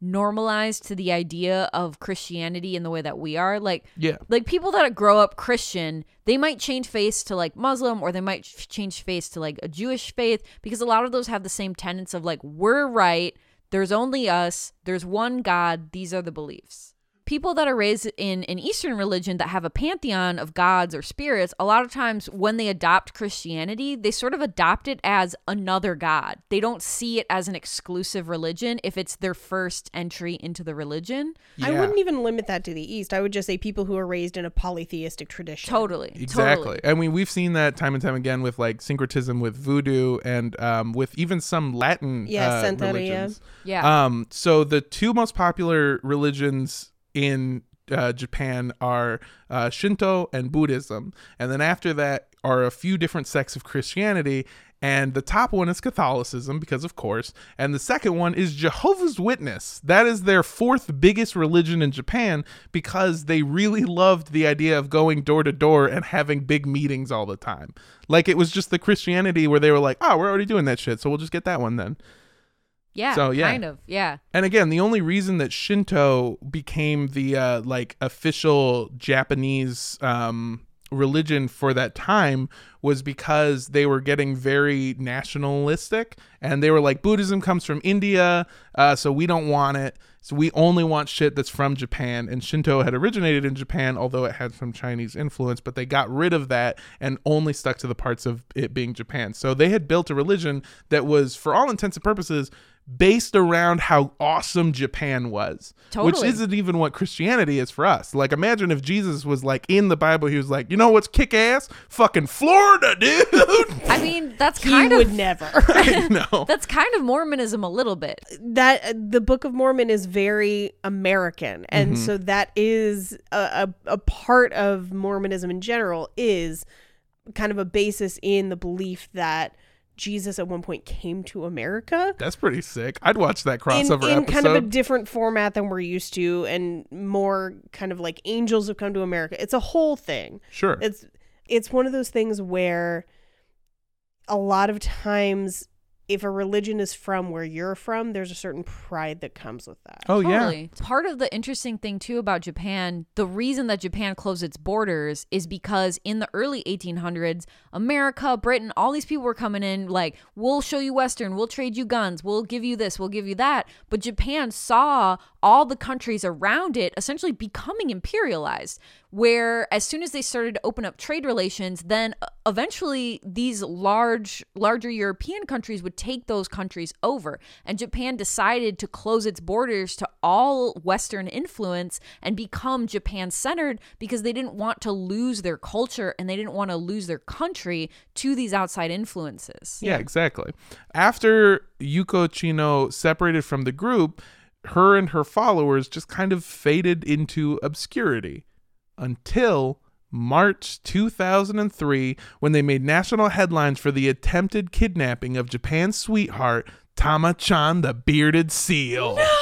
[SPEAKER 3] normalized to the idea of christianity in the way that we are like
[SPEAKER 1] Yeah.
[SPEAKER 3] like people that grow up christian they might change face to like muslim or they might ch- change face to like a jewish faith because a lot of those have the same tenets of like we're right there's only us there's one god these are the beliefs people that are raised in an Eastern religion that have a pantheon of gods or spirits, a lot of times when they adopt Christianity, they sort of adopt it as another god. They don't see it as an exclusive religion if it's their first entry into the religion.
[SPEAKER 2] I wouldn't even limit that to the East. I would just say people who are raised in a polytheistic tradition.
[SPEAKER 3] Totally.
[SPEAKER 1] Exactly.
[SPEAKER 3] Totally.
[SPEAKER 1] I mean, we've seen that time and time again with like syncretism with voodoo and um, with even some Latin
[SPEAKER 2] Yeah,
[SPEAKER 1] uh, religions.
[SPEAKER 3] Yeah.
[SPEAKER 1] Um, so the two most popular religions in uh, Japan are uh, Shinto and Buddhism, and then after that are a few different sects of Christianity, And the top one is Catholicism, because of course. And the second one is Jehovah's Witness. That is their fourth biggest religion in Japan because they really loved the idea of going door to door and having big meetings all the time. Like it was just the Christianity where they were like, oh, we're already doing that shit, so we'll just get that one then.
[SPEAKER 3] Yeah,
[SPEAKER 1] So, yeah.
[SPEAKER 3] kind of. Yeah.
[SPEAKER 1] And again, the only reason that Shinto became the uh, like official Japanese um, religion for that time was because they were getting very nationalistic, and they were like, Buddhism comes from India, uh, so we don't want it. So we only want shit that's from Japan. And Shinto had originated in Japan, although it had some Chinese influence, but they got rid of that and only stuck to the parts of it being Japan. So they had built a religion that was, for all intents and purposes, based around how awesome Japan was. Which isn't even what Christianity is for us. Like imagine if Jesus was like in the Bible, he was like, you know what's kick ass? Fucking Florida, dude.
[SPEAKER 3] I mean, that's
[SPEAKER 2] He
[SPEAKER 3] kind
[SPEAKER 2] would
[SPEAKER 3] of
[SPEAKER 2] never.
[SPEAKER 1] no,
[SPEAKER 3] that's kind of Mormonism a little bit.
[SPEAKER 2] that uh, the Book of Mormon is very American, and
[SPEAKER 1] Mm-hmm.
[SPEAKER 2] so that is a, a a part of Mormonism in general is kind of a basis in the belief that Jesus at one point came to America.
[SPEAKER 1] That's pretty sick. I'd watch that
[SPEAKER 2] in,
[SPEAKER 1] crossover
[SPEAKER 2] in
[SPEAKER 1] episode.
[SPEAKER 2] kind of a different format than we're used to and more kind of like angels have come to america it's a whole thing
[SPEAKER 1] sure.
[SPEAKER 2] it's it's one of those things where a lot of times if a religion is from where you're from there's a certain pride that comes with that
[SPEAKER 1] oh yeah.
[SPEAKER 3] Totally. Part of the interesting thing too about Japan, the reason that Japan closed its borders is because in the early 1800s, America, Britain, all these people were coming in like, "We'll show you western, we'll trade you guns, we'll give you this, we'll give you that." But Japan saw all the countries around it essentially becoming imperialized, where as soon as they started to open up trade relations, then uh, eventually these large larger European countries would take those countries over. And Japan decided to close its borders to all Western influence and become Japan centered because they didn't want to lose their culture and they didn't want to lose their country to these outside influences.
[SPEAKER 1] Yeah, exactly. After Yuko Chino separated from the group, her and her followers just kind of faded into obscurity until March 2003 when they made national headlines for the attempted kidnapping of Japan's sweetheart, Tama-chan the bearded seal.
[SPEAKER 3] Oh!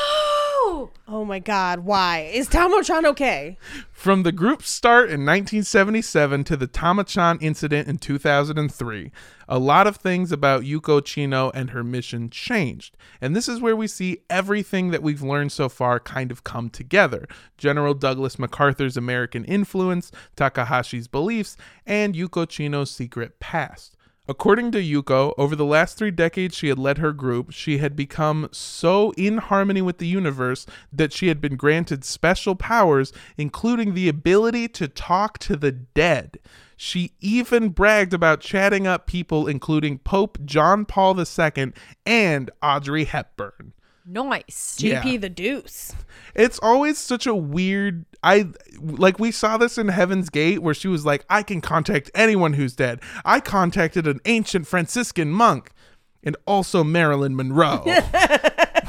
[SPEAKER 2] Oh my god why is tama-chan okay
[SPEAKER 1] From the group's start in 1977 to the Tama-chan incident in 2003, a lot of things about Yuko Chino and her mission changed. And this is where we see everything that we've learned so far kind of come together. General Douglas MacArthur's American influence, Takahashi's beliefs, and Yuko Chino's secret past. According to Yuko, over the last three decades she had led her group, she had become so in harmony with the universe that she had been granted special powers, including the ability to talk to the dead. She even bragged about chatting up people, including Pope John Paul II and Audrey Hepburn.
[SPEAKER 3] Nice.
[SPEAKER 2] gp
[SPEAKER 1] Yeah.
[SPEAKER 2] the deuce
[SPEAKER 1] It's always such a weird. I like we saw this in Heaven's Gate where she was like, "I can contact anyone who's dead." I contacted an ancient Franciscan monk, and also Marilyn Monroe.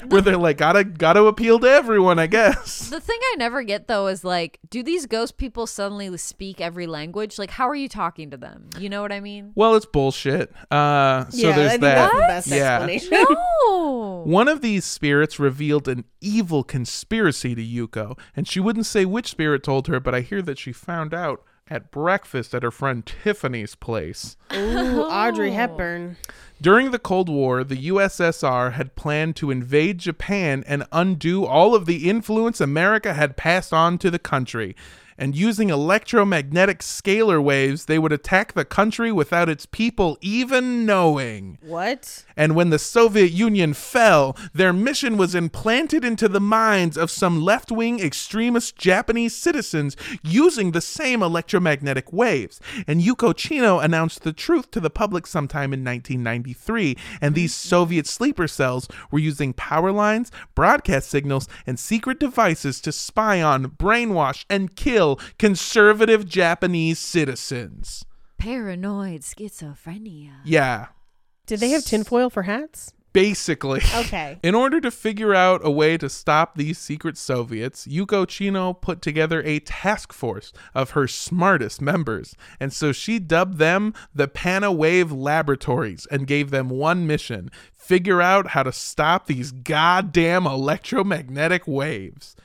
[SPEAKER 1] where they're like, "Gotta gotta appeal to everyone," I guess.
[SPEAKER 3] The thing I never get though is like, do these ghost people suddenly speak every language? Like, how are you talking to them? You know what I mean?
[SPEAKER 1] Well, it's bullshit. Uh, so
[SPEAKER 2] yeah
[SPEAKER 1] there's
[SPEAKER 2] think
[SPEAKER 1] that.
[SPEAKER 2] that's the best
[SPEAKER 1] Yeah.
[SPEAKER 2] explanation
[SPEAKER 3] No.
[SPEAKER 1] One of these spirits revealed an evil conspiracy to Yuko, and she wouldn't say which spirit told her, but I hear that she found out at breakfast at her friend Tiffany's place.
[SPEAKER 2] Ooh, audrey oh. hepburn
[SPEAKER 1] During the Cold War, the USSR had planned to invade Japan and undo all of the influence America had passed on to the country. And using electromagnetic scalar waves, they would attack the country without its people even knowing.
[SPEAKER 2] what
[SPEAKER 1] And when the Soviet Union fell, their mission was implanted into the minds of some left wing extremist Japanese citizens using the same electromagnetic waves. And Yuko Chino announced the truth to the public sometime in 1993. And these Soviet sleeper cells were using power lines, broadcast signals, and secret devices to spy on, brainwash, and kill conservative Japanese citizens.
[SPEAKER 3] Paranoid schizophrenia.
[SPEAKER 1] Yeah,
[SPEAKER 2] did they have tinfoil for hats
[SPEAKER 1] Basically.
[SPEAKER 2] Okay.
[SPEAKER 1] In order to figure out a way to stop these secret Soviets, Yuko Chino put together a task force of her smartest members. And so she dubbed them the Pana Wave Laboratories and gave them one mission figure out how to stop these goddamn electromagnetic waves.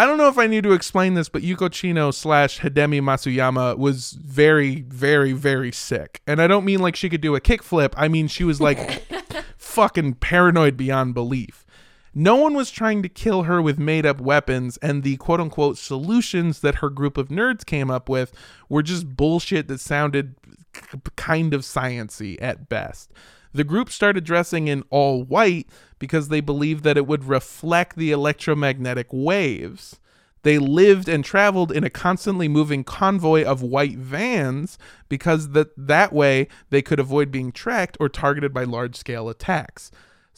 [SPEAKER 1] I don't know if I need to explain this, but Yuko Chino slash Hidemi Masuyama was very, very, very sick. And I don't mean like she could do a kickflip. I mean she was like fucking paranoid beyond belief. No one was trying to kill her with made up weapons, and the quote unquote solutions that her group of nerds came up with were just bullshit that sounded k- kind of sciency at best. The group started dressing in all white because they believed that it would reflect the electromagnetic waves. They lived and traveled in a constantly moving convoy of white vans because that that way they could avoid being tracked or targeted by large-scale attacks.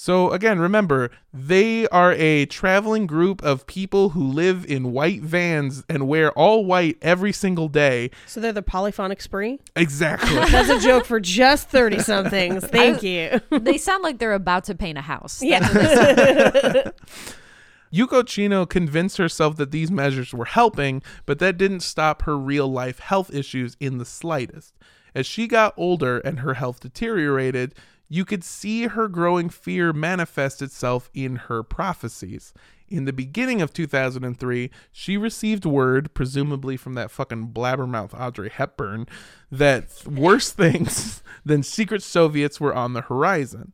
[SPEAKER 1] So again, remember, they are a traveling group of people who live in white vans and wear all white every single day.
[SPEAKER 2] So they're the polyphonic spree?
[SPEAKER 1] Exactly.
[SPEAKER 2] That's a joke for just 30 somethings. Thank you.
[SPEAKER 3] they sound like they're about to paint a house.
[SPEAKER 2] Yeah.
[SPEAKER 1] Yuko Chino convinced herself that these measures were helping, but that didn't stop her real life health issues in the slightest. As she got older and her health deteriorated, you could see her growing fear manifest itself in her prophecies. In the beginning of 2003, she received word, presumably from that fucking blabbermouth Audrey Hepburn, that worse things than secret Soviets were on the horizon.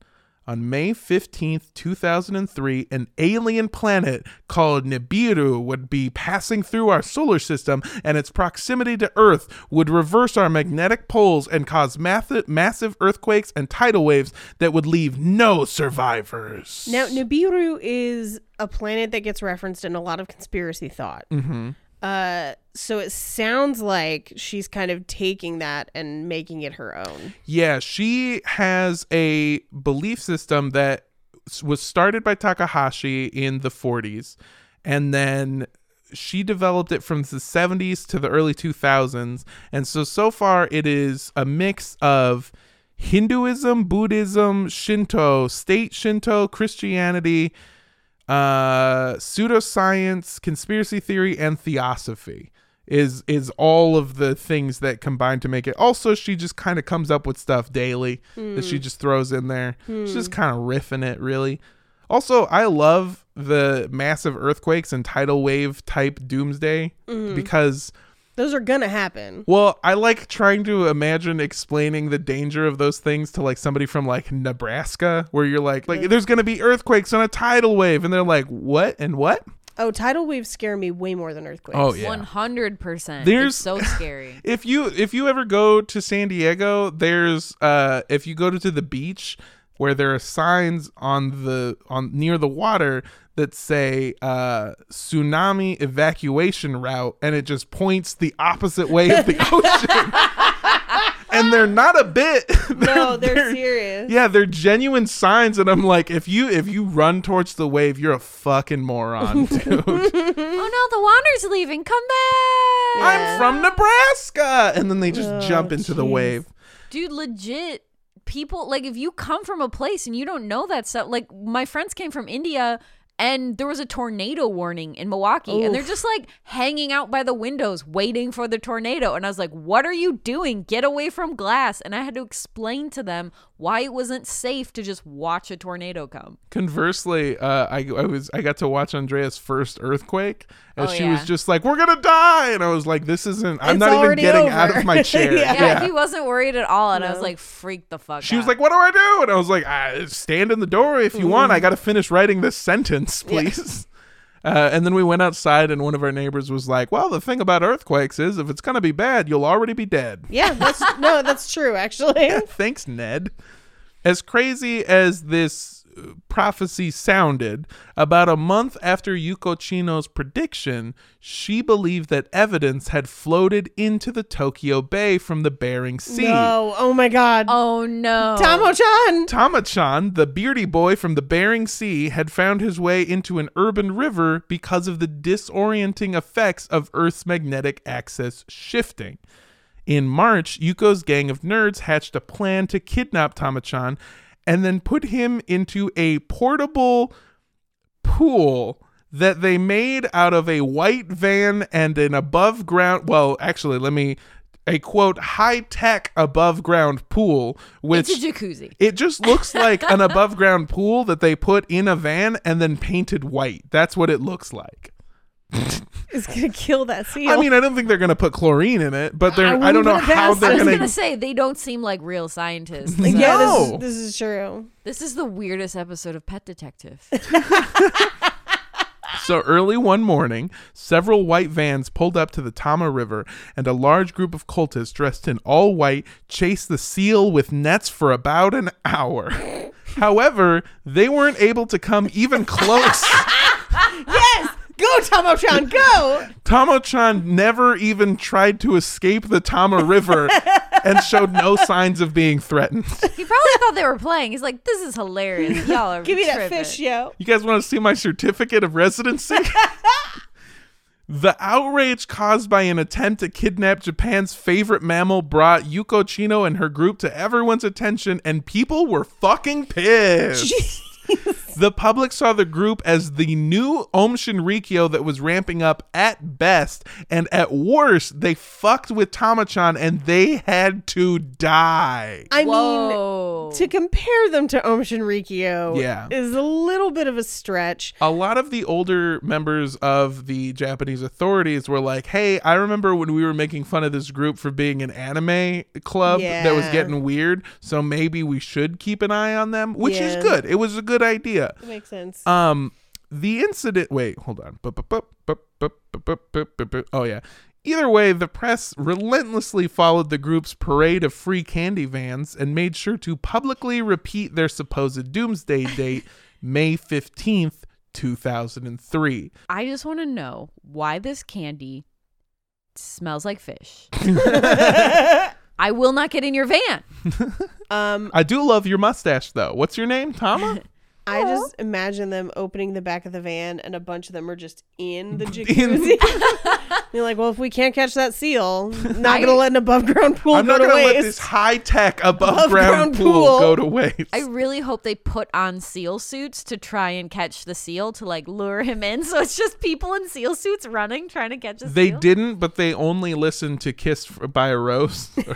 [SPEAKER 1] On May 15th, 2003, an alien planet called Nibiru would be passing through our solar system, and its proximity to Earth would reverse our magnetic poles and cause math- massive earthquakes and tidal waves that would leave no survivors.
[SPEAKER 2] Now, Nibiru is a planet that gets referenced in a lot of conspiracy thought.
[SPEAKER 1] hmm
[SPEAKER 2] Uh, so it sounds like she's kind of taking that and making it her own.
[SPEAKER 1] Yeah, she has a belief system that was started by Takahashi in the 40s, and then she developed it from the 70s to the early 2000s. And so, so far, it is a mix of Hinduism, Buddhism, Shinto, state Shinto, Christianity, uh, pseudoscience, conspiracy theory, and theosophy is is all of the things that combine to make it. Also, she just kind of comes up with stuff daily that she hmm. just throws in there. She's just hmm. kind of riffing it, really. Also, I love the massive earthquakes and tidal wave type doomsday mm-hmm. because
[SPEAKER 2] Those are gonna happen.
[SPEAKER 1] well, I like trying to imagine explaining the danger of those things to like somebody from like Nebraska, where you're like, like there's gonna be earthquakes and a tidal wave, and they're like, what and what?
[SPEAKER 2] Oh, tidal waves scare me way more than earthquakes.
[SPEAKER 1] Oh, yeah.
[SPEAKER 3] One hundred percent.
[SPEAKER 1] There's-
[SPEAKER 3] It's so scary.
[SPEAKER 1] If you if you ever go to San Diego, there's uh if you go to, to the beach where there are signs on the on near the water that say uh tsunami evacuation route and it just points the opposite way of the ocean. and they're not a bit
[SPEAKER 2] No, they're serious.
[SPEAKER 1] Yeah, they're genuine signs, and I'm like, if you if you run towards the wave, you're a fucking moron, dude.
[SPEAKER 3] oh no, the water's leaving. Come back.
[SPEAKER 1] I'm from Nebraska, and then they just
[SPEAKER 2] Oh,
[SPEAKER 1] jump into the wave.
[SPEAKER 3] dude legit people like if you come from a place and you don't know that stuff like my friends came from india and there was a tornado warning in milwaukee and they're just like hanging out by the windows waiting for the tornado and i was like what are you doing get away from glass and i had to explain to them why it wasn't safe to just watch a tornado come
[SPEAKER 1] Conversely, uh, I I was I got to watch Andrea's first earthquake, and
[SPEAKER 3] Oh,
[SPEAKER 1] she was just like, "We're gonna die," and I was like, "This isn't. I'm
[SPEAKER 2] It's
[SPEAKER 1] not even getting out of my chair."
[SPEAKER 2] Yeah.
[SPEAKER 3] yeah, he wasn't worried at all and i was like freak the fuck out.
[SPEAKER 1] She was like, "What do I do?" And I was like, "Stand in the door if you want.
[SPEAKER 2] Mm-hmm.
[SPEAKER 1] I got to finish writing this sentence, please." Uh, and then we went outside, and one of our neighbors was like, "Well, the thing about earthquakes is, if it's gonna be bad, you'll already be dead."
[SPEAKER 2] Yeah, that's no, that's true actually.
[SPEAKER 1] Thanks, Ned. As crazy as this prophecy sounded, about a month after Yuko Chino's prediction, she believed that evidence had floated into the Tokyo Bay from the Bering Sea.
[SPEAKER 2] No, oh my god.
[SPEAKER 3] oh no
[SPEAKER 2] Tamo-chan.
[SPEAKER 1] Tama-chan, the beardy boy from the Bering Sea, had found his way into an urban river because of the disorienting effects of Earth's magnetic axis shifting. In March, Yuko's gang of nerds hatched a plan to kidnap Tama-chan and then put him into a portable pool that they made out of a white van and an above ground well actually let me a quote high tech above ground pool which
[SPEAKER 3] It's a jacuzzi.
[SPEAKER 1] it just looks like an above ground pool that they put in a van and then painted white that's what it looks like
[SPEAKER 2] It's gonna kill that seal.
[SPEAKER 1] i mean i don't think they're going to put chlorine in it but they're
[SPEAKER 2] I
[SPEAKER 1] i, don't know
[SPEAKER 2] put
[SPEAKER 1] how they're
[SPEAKER 3] I was
[SPEAKER 1] going
[SPEAKER 3] gonna say they don't seem like real scientists.
[SPEAKER 2] Like, yeah, this is, this is true.
[SPEAKER 3] This is the weirdest episode of Pet Detective.
[SPEAKER 1] So early one morning, several white vans pulled up to the Tama River, and a large group of cultists dressed in all white chased the seal with nets for about an hour. However, they weren't able to come even close.
[SPEAKER 2] Yes, go Tama-chan, go.
[SPEAKER 1] Tama-chan never even tried to escape the Tama River and showed no signs of being threatened.
[SPEAKER 3] he probably thought they were playing. He's like, "This is hilarious. Y'all are
[SPEAKER 2] Give me that
[SPEAKER 3] tripping."
[SPEAKER 2] fish, yo.
[SPEAKER 1] You guys want to see my certificate of residency? the outrage caused by an attempt to kidnap Japan's favorite mammal brought Yuko Chino and her group to everyone's attention, and people were fucking pissed. The public saw the group as the new Aum Shinrikyo that was ramping up at best, and at worst, they fucked with Tamachan and they had to die.
[SPEAKER 2] I mean, to compare them to Aum Shinrikyo
[SPEAKER 1] Yeah.
[SPEAKER 2] is a little bit of a stretch.
[SPEAKER 1] a lot of the older members of the Japanese authorities were like, "Hey, I remember when we were making fun of this group for being an anime club that was getting weird, so maybe we should keep an eye on them," which is good. It was a good good idea.
[SPEAKER 2] That makes sense.
[SPEAKER 1] Um, the incident. Wait, hold on. Oh yeah. Either way, the press relentlessly followed the group's parade of free candy vans and made sure to publicly repeat their supposed doomsday date, May 15th, 2003.
[SPEAKER 3] I just want to know why this candy smells like fish. I will not get in your van.
[SPEAKER 2] um,
[SPEAKER 1] I do love your mustache, though. What's your name, Tama?
[SPEAKER 2] I just imagine them opening the back of the van and a bunch of them are just in the jacuzzi. You're like, well, if we can't catch that seal, not gonna let an above ground pool
[SPEAKER 1] I'm
[SPEAKER 2] go
[SPEAKER 1] not
[SPEAKER 2] to
[SPEAKER 1] gonna let this high tech above
[SPEAKER 2] Above
[SPEAKER 1] ground
[SPEAKER 2] ground
[SPEAKER 1] pool,
[SPEAKER 2] pool.
[SPEAKER 1] go to waste.
[SPEAKER 3] I really hope they put on seal suits to try and catch the seal to like lure him in. So it's just people in seal suits running trying to catch a
[SPEAKER 1] They
[SPEAKER 3] seal.
[SPEAKER 1] didn't, but they only listened to "Kiss F- by a Rose." Kiss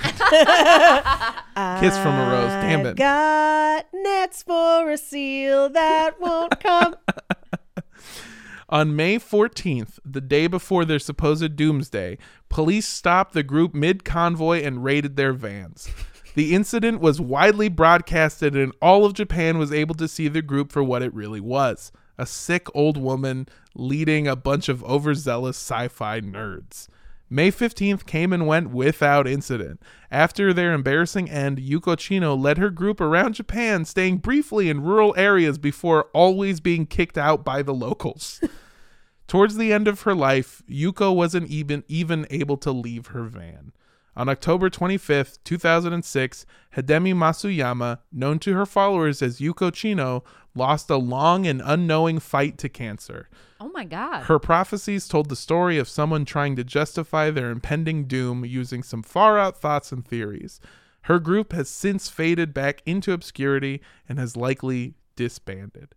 [SPEAKER 1] from a Rose. Damn it!
[SPEAKER 2] Got nets for a seal that won't come.
[SPEAKER 1] On May 14th, the day before their supposed doomsday, police stopped the group mid convoy and raided their vans. The incident was widely broadcasted, and all of Japan was able to see the group for what it really was a sick old woman leading a bunch of overzealous sci fi nerds. May 15th came and went without incident. After their embarrassing end, Yuko Chino led her group around Japan, staying briefly in rural areas before always being kicked out by the locals. Towards the end of her life, Yuko wasn't even even able to leave her van. On October 25th, 2006, Hidemi Masuyama, known to her followers as Yuko Chino, lost a long and unknowing fight to cancer.
[SPEAKER 3] Oh my god.
[SPEAKER 1] Her prophecies told the story of someone trying to justify their impending doom using some far out thoughts and theories. Her group has since faded back into obscurity and has likely disbanded.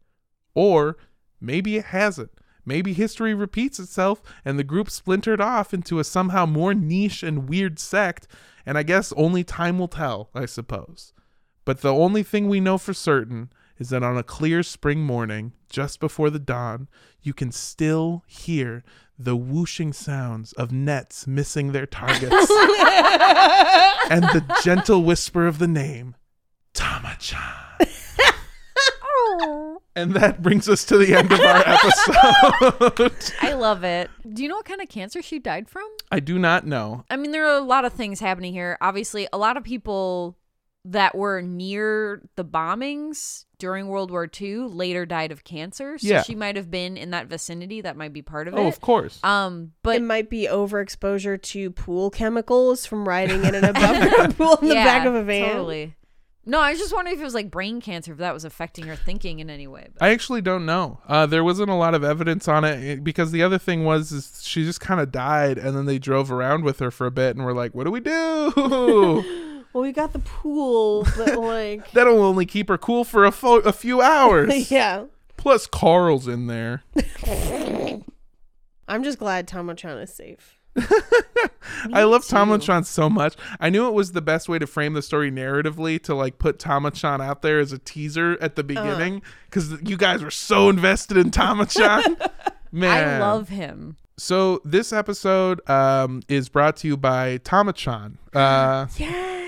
[SPEAKER 1] Or maybe it hasn't. Maybe history repeats itself and the group splintered off into a somehow more niche and weird sect, and I guess only time will tell, I suppose. But the only thing we know for certain is that on a clear spring morning, just before the dawn, you can still hear the whooshing sounds of nets missing their targets and the gentle whisper of the name, Tama-chan. And that brings us to the end of our episode.
[SPEAKER 3] I love it. Do you know what kind of cancer she died from?
[SPEAKER 1] I do not know.
[SPEAKER 3] I mean, there are a lot of things happening here. Obviously, a lot of people that were near the bombings during World War II later died of cancer. So
[SPEAKER 1] Yeah.
[SPEAKER 3] she might have been in that vicinity. That might be part of
[SPEAKER 1] Oh,
[SPEAKER 3] it.
[SPEAKER 1] Oh, of course.
[SPEAKER 3] Um, but
[SPEAKER 2] it might be overexposure to pool chemicals from riding in an above ground pool in the back of a van.
[SPEAKER 3] Totally. No, I was just wondering if it was like brain cancer, if that was affecting her thinking in any way. But
[SPEAKER 1] I actually don't know. Uh, there wasn't a lot of evidence on it eh, because the other thing was is she just kind of died, and then they drove around with her for a bit and were like, "What do we do?"
[SPEAKER 2] Well, we got the pool, but like,
[SPEAKER 1] That'll only keep her cool for a, fo- a few hours.
[SPEAKER 2] yeah.
[SPEAKER 1] Plus, Carl's in there.
[SPEAKER 2] I'm just glad Tamachan is safe.
[SPEAKER 1] I love
[SPEAKER 2] too.
[SPEAKER 1] Tamachan so much. I knew it was the best way to frame the story narratively to like put Tamachan out there as a teaser at the
[SPEAKER 2] Uh-huh.
[SPEAKER 1] beginning because you guys were so invested in Tamachan. Man,
[SPEAKER 3] I love him.
[SPEAKER 1] So this episode um, is brought to you by Tamachan. Uh,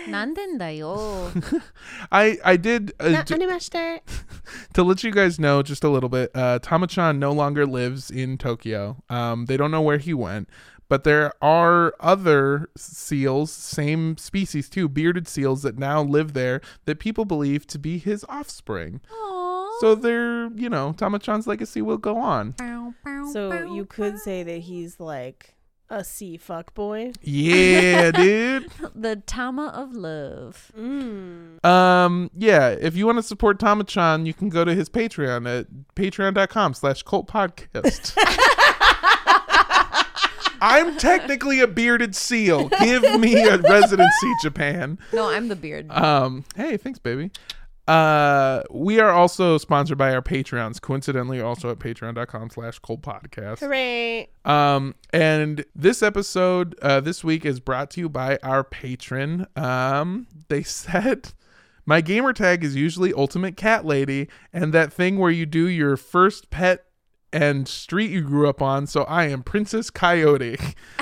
[SPEAKER 3] Nandendayo.
[SPEAKER 1] I I did uh,
[SPEAKER 2] Na-
[SPEAKER 1] d- to let you guys know just a little bit. Uh, Tamachan no longer lives in Tokyo. Um, they don't know where he went, but there are other seals, same species too, bearded seals that now live there that people believe to be his offspring. Aww. So they're, you know, Tamachan's legacy will go on.
[SPEAKER 2] So you could say that he's like a sea fuck boy.
[SPEAKER 1] Yeah, dude.
[SPEAKER 3] the Tama of love.
[SPEAKER 2] Mm.
[SPEAKER 1] Um, yeah, if you want to support Tamachan, you can go to his Patreon at patreon.com slash cult podcast. I'm technically a bearded seal. Give me a residency, Japan.
[SPEAKER 3] No, I'm the beard.
[SPEAKER 1] Um, hey, thanks, baby. Uh, we are also sponsored by our Patreons, coincidentally also at patreon.com slash cult podcast.
[SPEAKER 2] Hooray.
[SPEAKER 1] Um, and this episode, uh, this week is brought to you by our patron. Um, they said my gamer tag is usually Ultimate Cat Lady, and that thing where you do your first pet and street you grew up on. So I am Princess Coyote,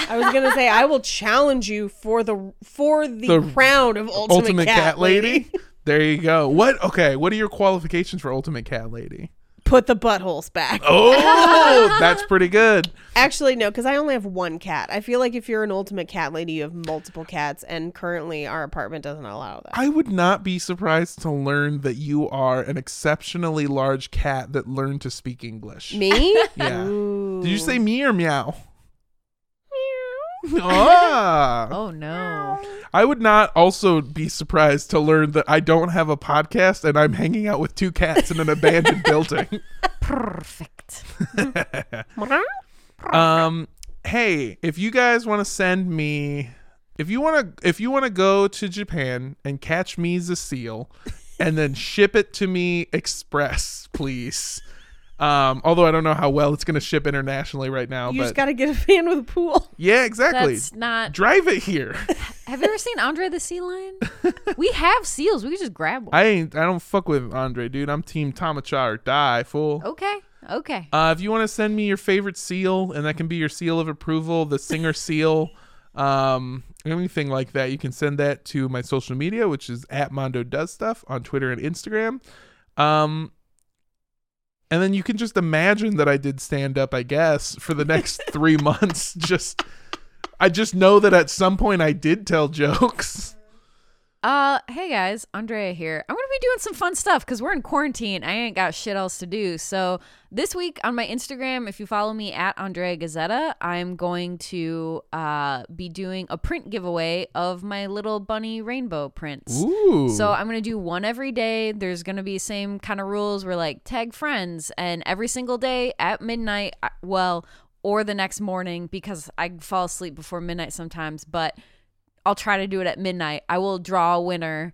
[SPEAKER 2] I was gonna say I will challenge you for the for the,
[SPEAKER 1] The
[SPEAKER 2] crown of ultimate,
[SPEAKER 1] Ultimate
[SPEAKER 2] cat,
[SPEAKER 1] Cat Lady. there you go. What? Okay. What are your qualifications for Ultimate Cat Lady?
[SPEAKER 2] Put the buttholes back.
[SPEAKER 1] Oh, that's pretty good.
[SPEAKER 2] Actually, no, because I only have one cat. I feel like if you're an ultimate cat lady, you have multiple cats, and currently our apartment doesn't allow that.
[SPEAKER 1] I would not be surprised to learn that you are an exceptionally large cat that learned to speak English.
[SPEAKER 2] Me?
[SPEAKER 1] Yeah.
[SPEAKER 2] Ooh.
[SPEAKER 1] Did you say me or meow? Ah.
[SPEAKER 3] oh no.
[SPEAKER 1] I would not also be surprised to learn that I don't have a podcast and I'm hanging out with two cats in an abandoned building.
[SPEAKER 3] Perfect.
[SPEAKER 1] Um hey, if you guys want to send me if you want to if you want to go to Japan and catch me as a seal and then ship it to me express, please. Um although I don't know how well it's going to ship internationally right now,
[SPEAKER 2] You
[SPEAKER 1] but
[SPEAKER 2] just got to get a fan with a pool.
[SPEAKER 1] yeah, exactly.
[SPEAKER 3] That's not.
[SPEAKER 1] Drive it here.
[SPEAKER 3] Have you ever seen Andre the Sea Lion? we have seals. We could just grab one.
[SPEAKER 1] I ain't I don't fuck with Andre, dude. I'm team Tamacha or die, fool.
[SPEAKER 3] Okay. Okay.
[SPEAKER 1] Uh, if you want to send me your favorite seal, and that can be your seal of approval, the singer seal, um, anything like that, you can send that to my social media, which is at Mondo Does Stuff on Twitter and Instagram. Um, and then you can just imagine that I did stand up, I guess, for the next three months. Just, I just know that at some point I did tell jokes.
[SPEAKER 3] Uh, hey guys, Andrea here. I'm gonna be doing some fun stuff because we're in quarantine. I ain't got shit else to do. So this week on my Instagram, if you follow me at Andrea Gazetta, I'm going to uh be doing a print giveaway of my little bunny rainbow prints.
[SPEAKER 1] Ooh.
[SPEAKER 3] So I'm gonna do one every day. There's gonna be same kind of rules. We're like tag friends, and every single day at midnight, well, or the next morning because I fall asleep before midnight sometimes. But I'll try to do it at midnight. I will draw a winner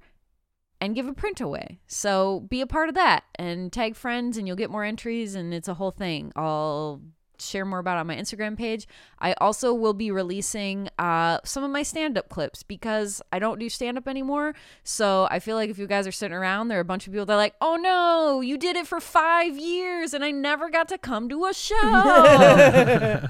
[SPEAKER 3] and give a print away. So be a part of that and tag friends, and you'll get more entries, and it's a whole thing. I'll share more about on my Instagram page. I also will be releasing uh, some of my stand up clips because I don't do stand up anymore. So I feel like if you guys are sitting around, there are a bunch of people that are like, oh no, you did it for five years and I never got to come to a show.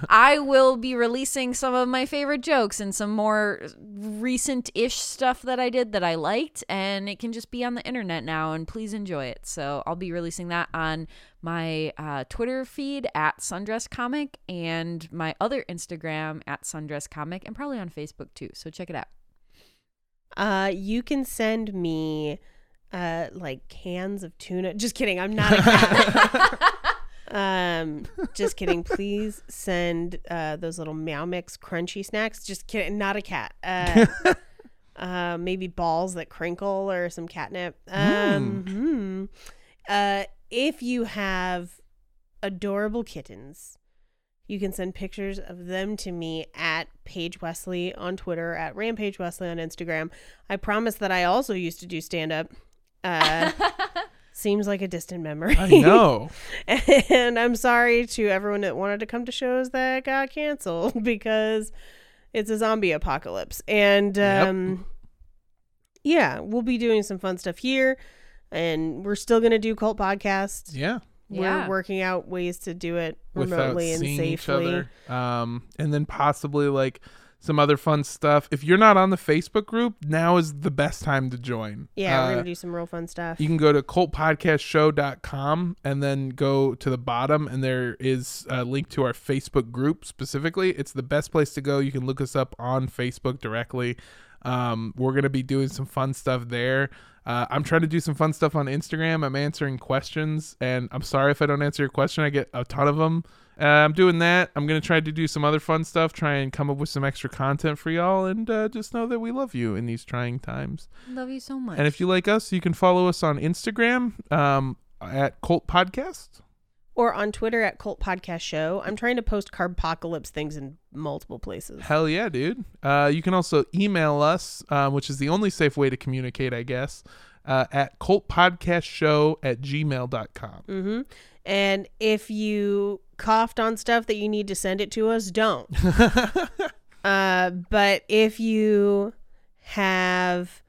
[SPEAKER 3] I will be releasing some of my favorite jokes and some more recent ish stuff that I did that I liked. And it can just be on the internet now. And please enjoy it. So I'll be releasing that on my uh, Twitter feed at Sundress Comic and my other Instagram at Sundress Comic and probably on Facebook too. So check it out.
[SPEAKER 2] Uh, you can send me uh like cans of tuna. Just kidding. I'm not a cat. um, just kidding. Please send uh those little Meow Mix crunchy snacks. Just kidding. Not a cat. Uh, uh, maybe balls that crinkle or some catnip. Um, hmm. uh, if you have adorable kittens You can send pictures of them to me at Paige Wesley on Twitter, at Rampage Wesley on Instagram. I promise that I also used to do stand up. Uh, seems like a distant memory.
[SPEAKER 1] I know.
[SPEAKER 2] and I'm sorry to everyone that wanted to come to shows that got canceled because it's a zombie apocalypse. And
[SPEAKER 1] Yep.
[SPEAKER 2] um, yeah, we'll be doing some fun stuff here. And we're still going to do cult podcasts.
[SPEAKER 1] yeah.
[SPEAKER 2] We're working out ways to do it
[SPEAKER 1] Without
[SPEAKER 2] remotely and safely.
[SPEAKER 1] each other. Um, and then possibly like some other fun stuff. If you're not on the Facebook group, now is the best time to join.
[SPEAKER 2] Yeah,
[SPEAKER 1] Uh,
[SPEAKER 2] we're going to do some real fun stuff.
[SPEAKER 1] You can go to cultpodcastshow.com and then go to the bottom, and there is a link to our Facebook group specifically. It's the best place to go. You can look us up on Facebook directly. Um, we're going to be doing some fun stuff there. Uh, I'm trying to do some fun stuff on Instagram. I'm answering questions, and I'm sorry if I don't answer your question. I get a ton of them. Uh, I'm doing that. I'm going to try to do some other fun stuff, try and come up with some extra content for y'all, and uh, just know that we love you in these trying times.
[SPEAKER 3] Love you so much.
[SPEAKER 1] And if you like us, you can follow us on Instagram um, at Cult Podcast.
[SPEAKER 2] Or on Twitter at Cult Podcast Show. I'm trying to post Carbocalypse things in multiple places.
[SPEAKER 1] Hell yeah, dude. Uh, you can also email us, uh, which is the only safe way to communicate, I guess, uh, at cultpodcastshow at gmail.com.
[SPEAKER 2] hmm And if you coughed on stuff that you need to send it to us, don't. uh, but if you have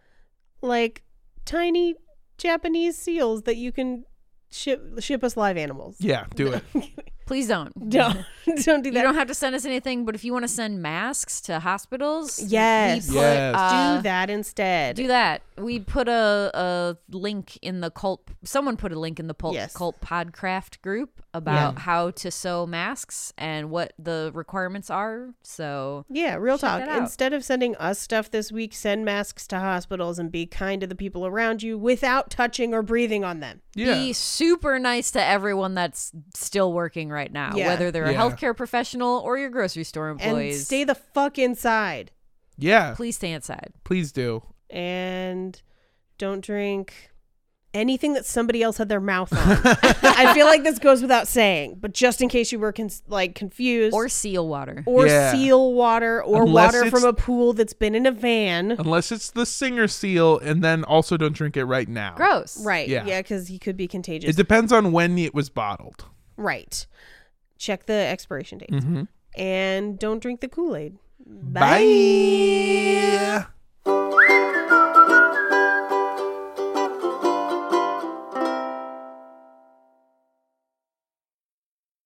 [SPEAKER 2] like tiny Japanese seals that you can ship ship us live animals,
[SPEAKER 1] yeah, do it.
[SPEAKER 3] Please don't.
[SPEAKER 2] don't don't do that.
[SPEAKER 3] You don't have to send us anything, but if you want to send masks to hospitals,
[SPEAKER 2] Yes.
[SPEAKER 3] put,
[SPEAKER 1] Yes.
[SPEAKER 3] uh,
[SPEAKER 2] do that instead.
[SPEAKER 3] Do that. We put a, a link in the cult. Someone put a link in the pulp,
[SPEAKER 2] Yes.
[SPEAKER 3] cult podcast group about
[SPEAKER 1] Yeah.
[SPEAKER 3] how to sew masks and what the requirements are. So
[SPEAKER 2] Yeah, real talk. Instead of sending us stuff this week, send masks to hospitals and be kind to the people around you without touching or breathing on them.
[SPEAKER 1] Yeah.
[SPEAKER 3] be super nice to everyone that's still working right now,
[SPEAKER 2] Yeah.
[SPEAKER 3] whether they're a healthcare professional or your grocery store
[SPEAKER 2] And
[SPEAKER 3] employees.
[SPEAKER 2] stay the fuck inside.
[SPEAKER 1] Yeah,
[SPEAKER 3] Please stay inside.
[SPEAKER 1] please do.
[SPEAKER 2] And don't drink anything that somebody else had their mouth on. I feel like this goes without saying, but just in case you were con- like confused
[SPEAKER 3] Or seal water.
[SPEAKER 2] or
[SPEAKER 1] Yeah.
[SPEAKER 2] seal water or
[SPEAKER 1] Unless
[SPEAKER 2] water
[SPEAKER 1] it's-
[SPEAKER 2] from a pool that's been in a van.
[SPEAKER 1] Unless it's the singer seal, and then also don't drink it right now.
[SPEAKER 3] Gross.
[SPEAKER 2] Right.
[SPEAKER 1] Yeah.
[SPEAKER 2] Yeah, because he could be contagious.
[SPEAKER 1] It depends on when it was bottled.
[SPEAKER 2] right. Check the expiration date.
[SPEAKER 1] Mm-hmm.
[SPEAKER 2] And don't drink the Kool Aid.
[SPEAKER 1] Bye.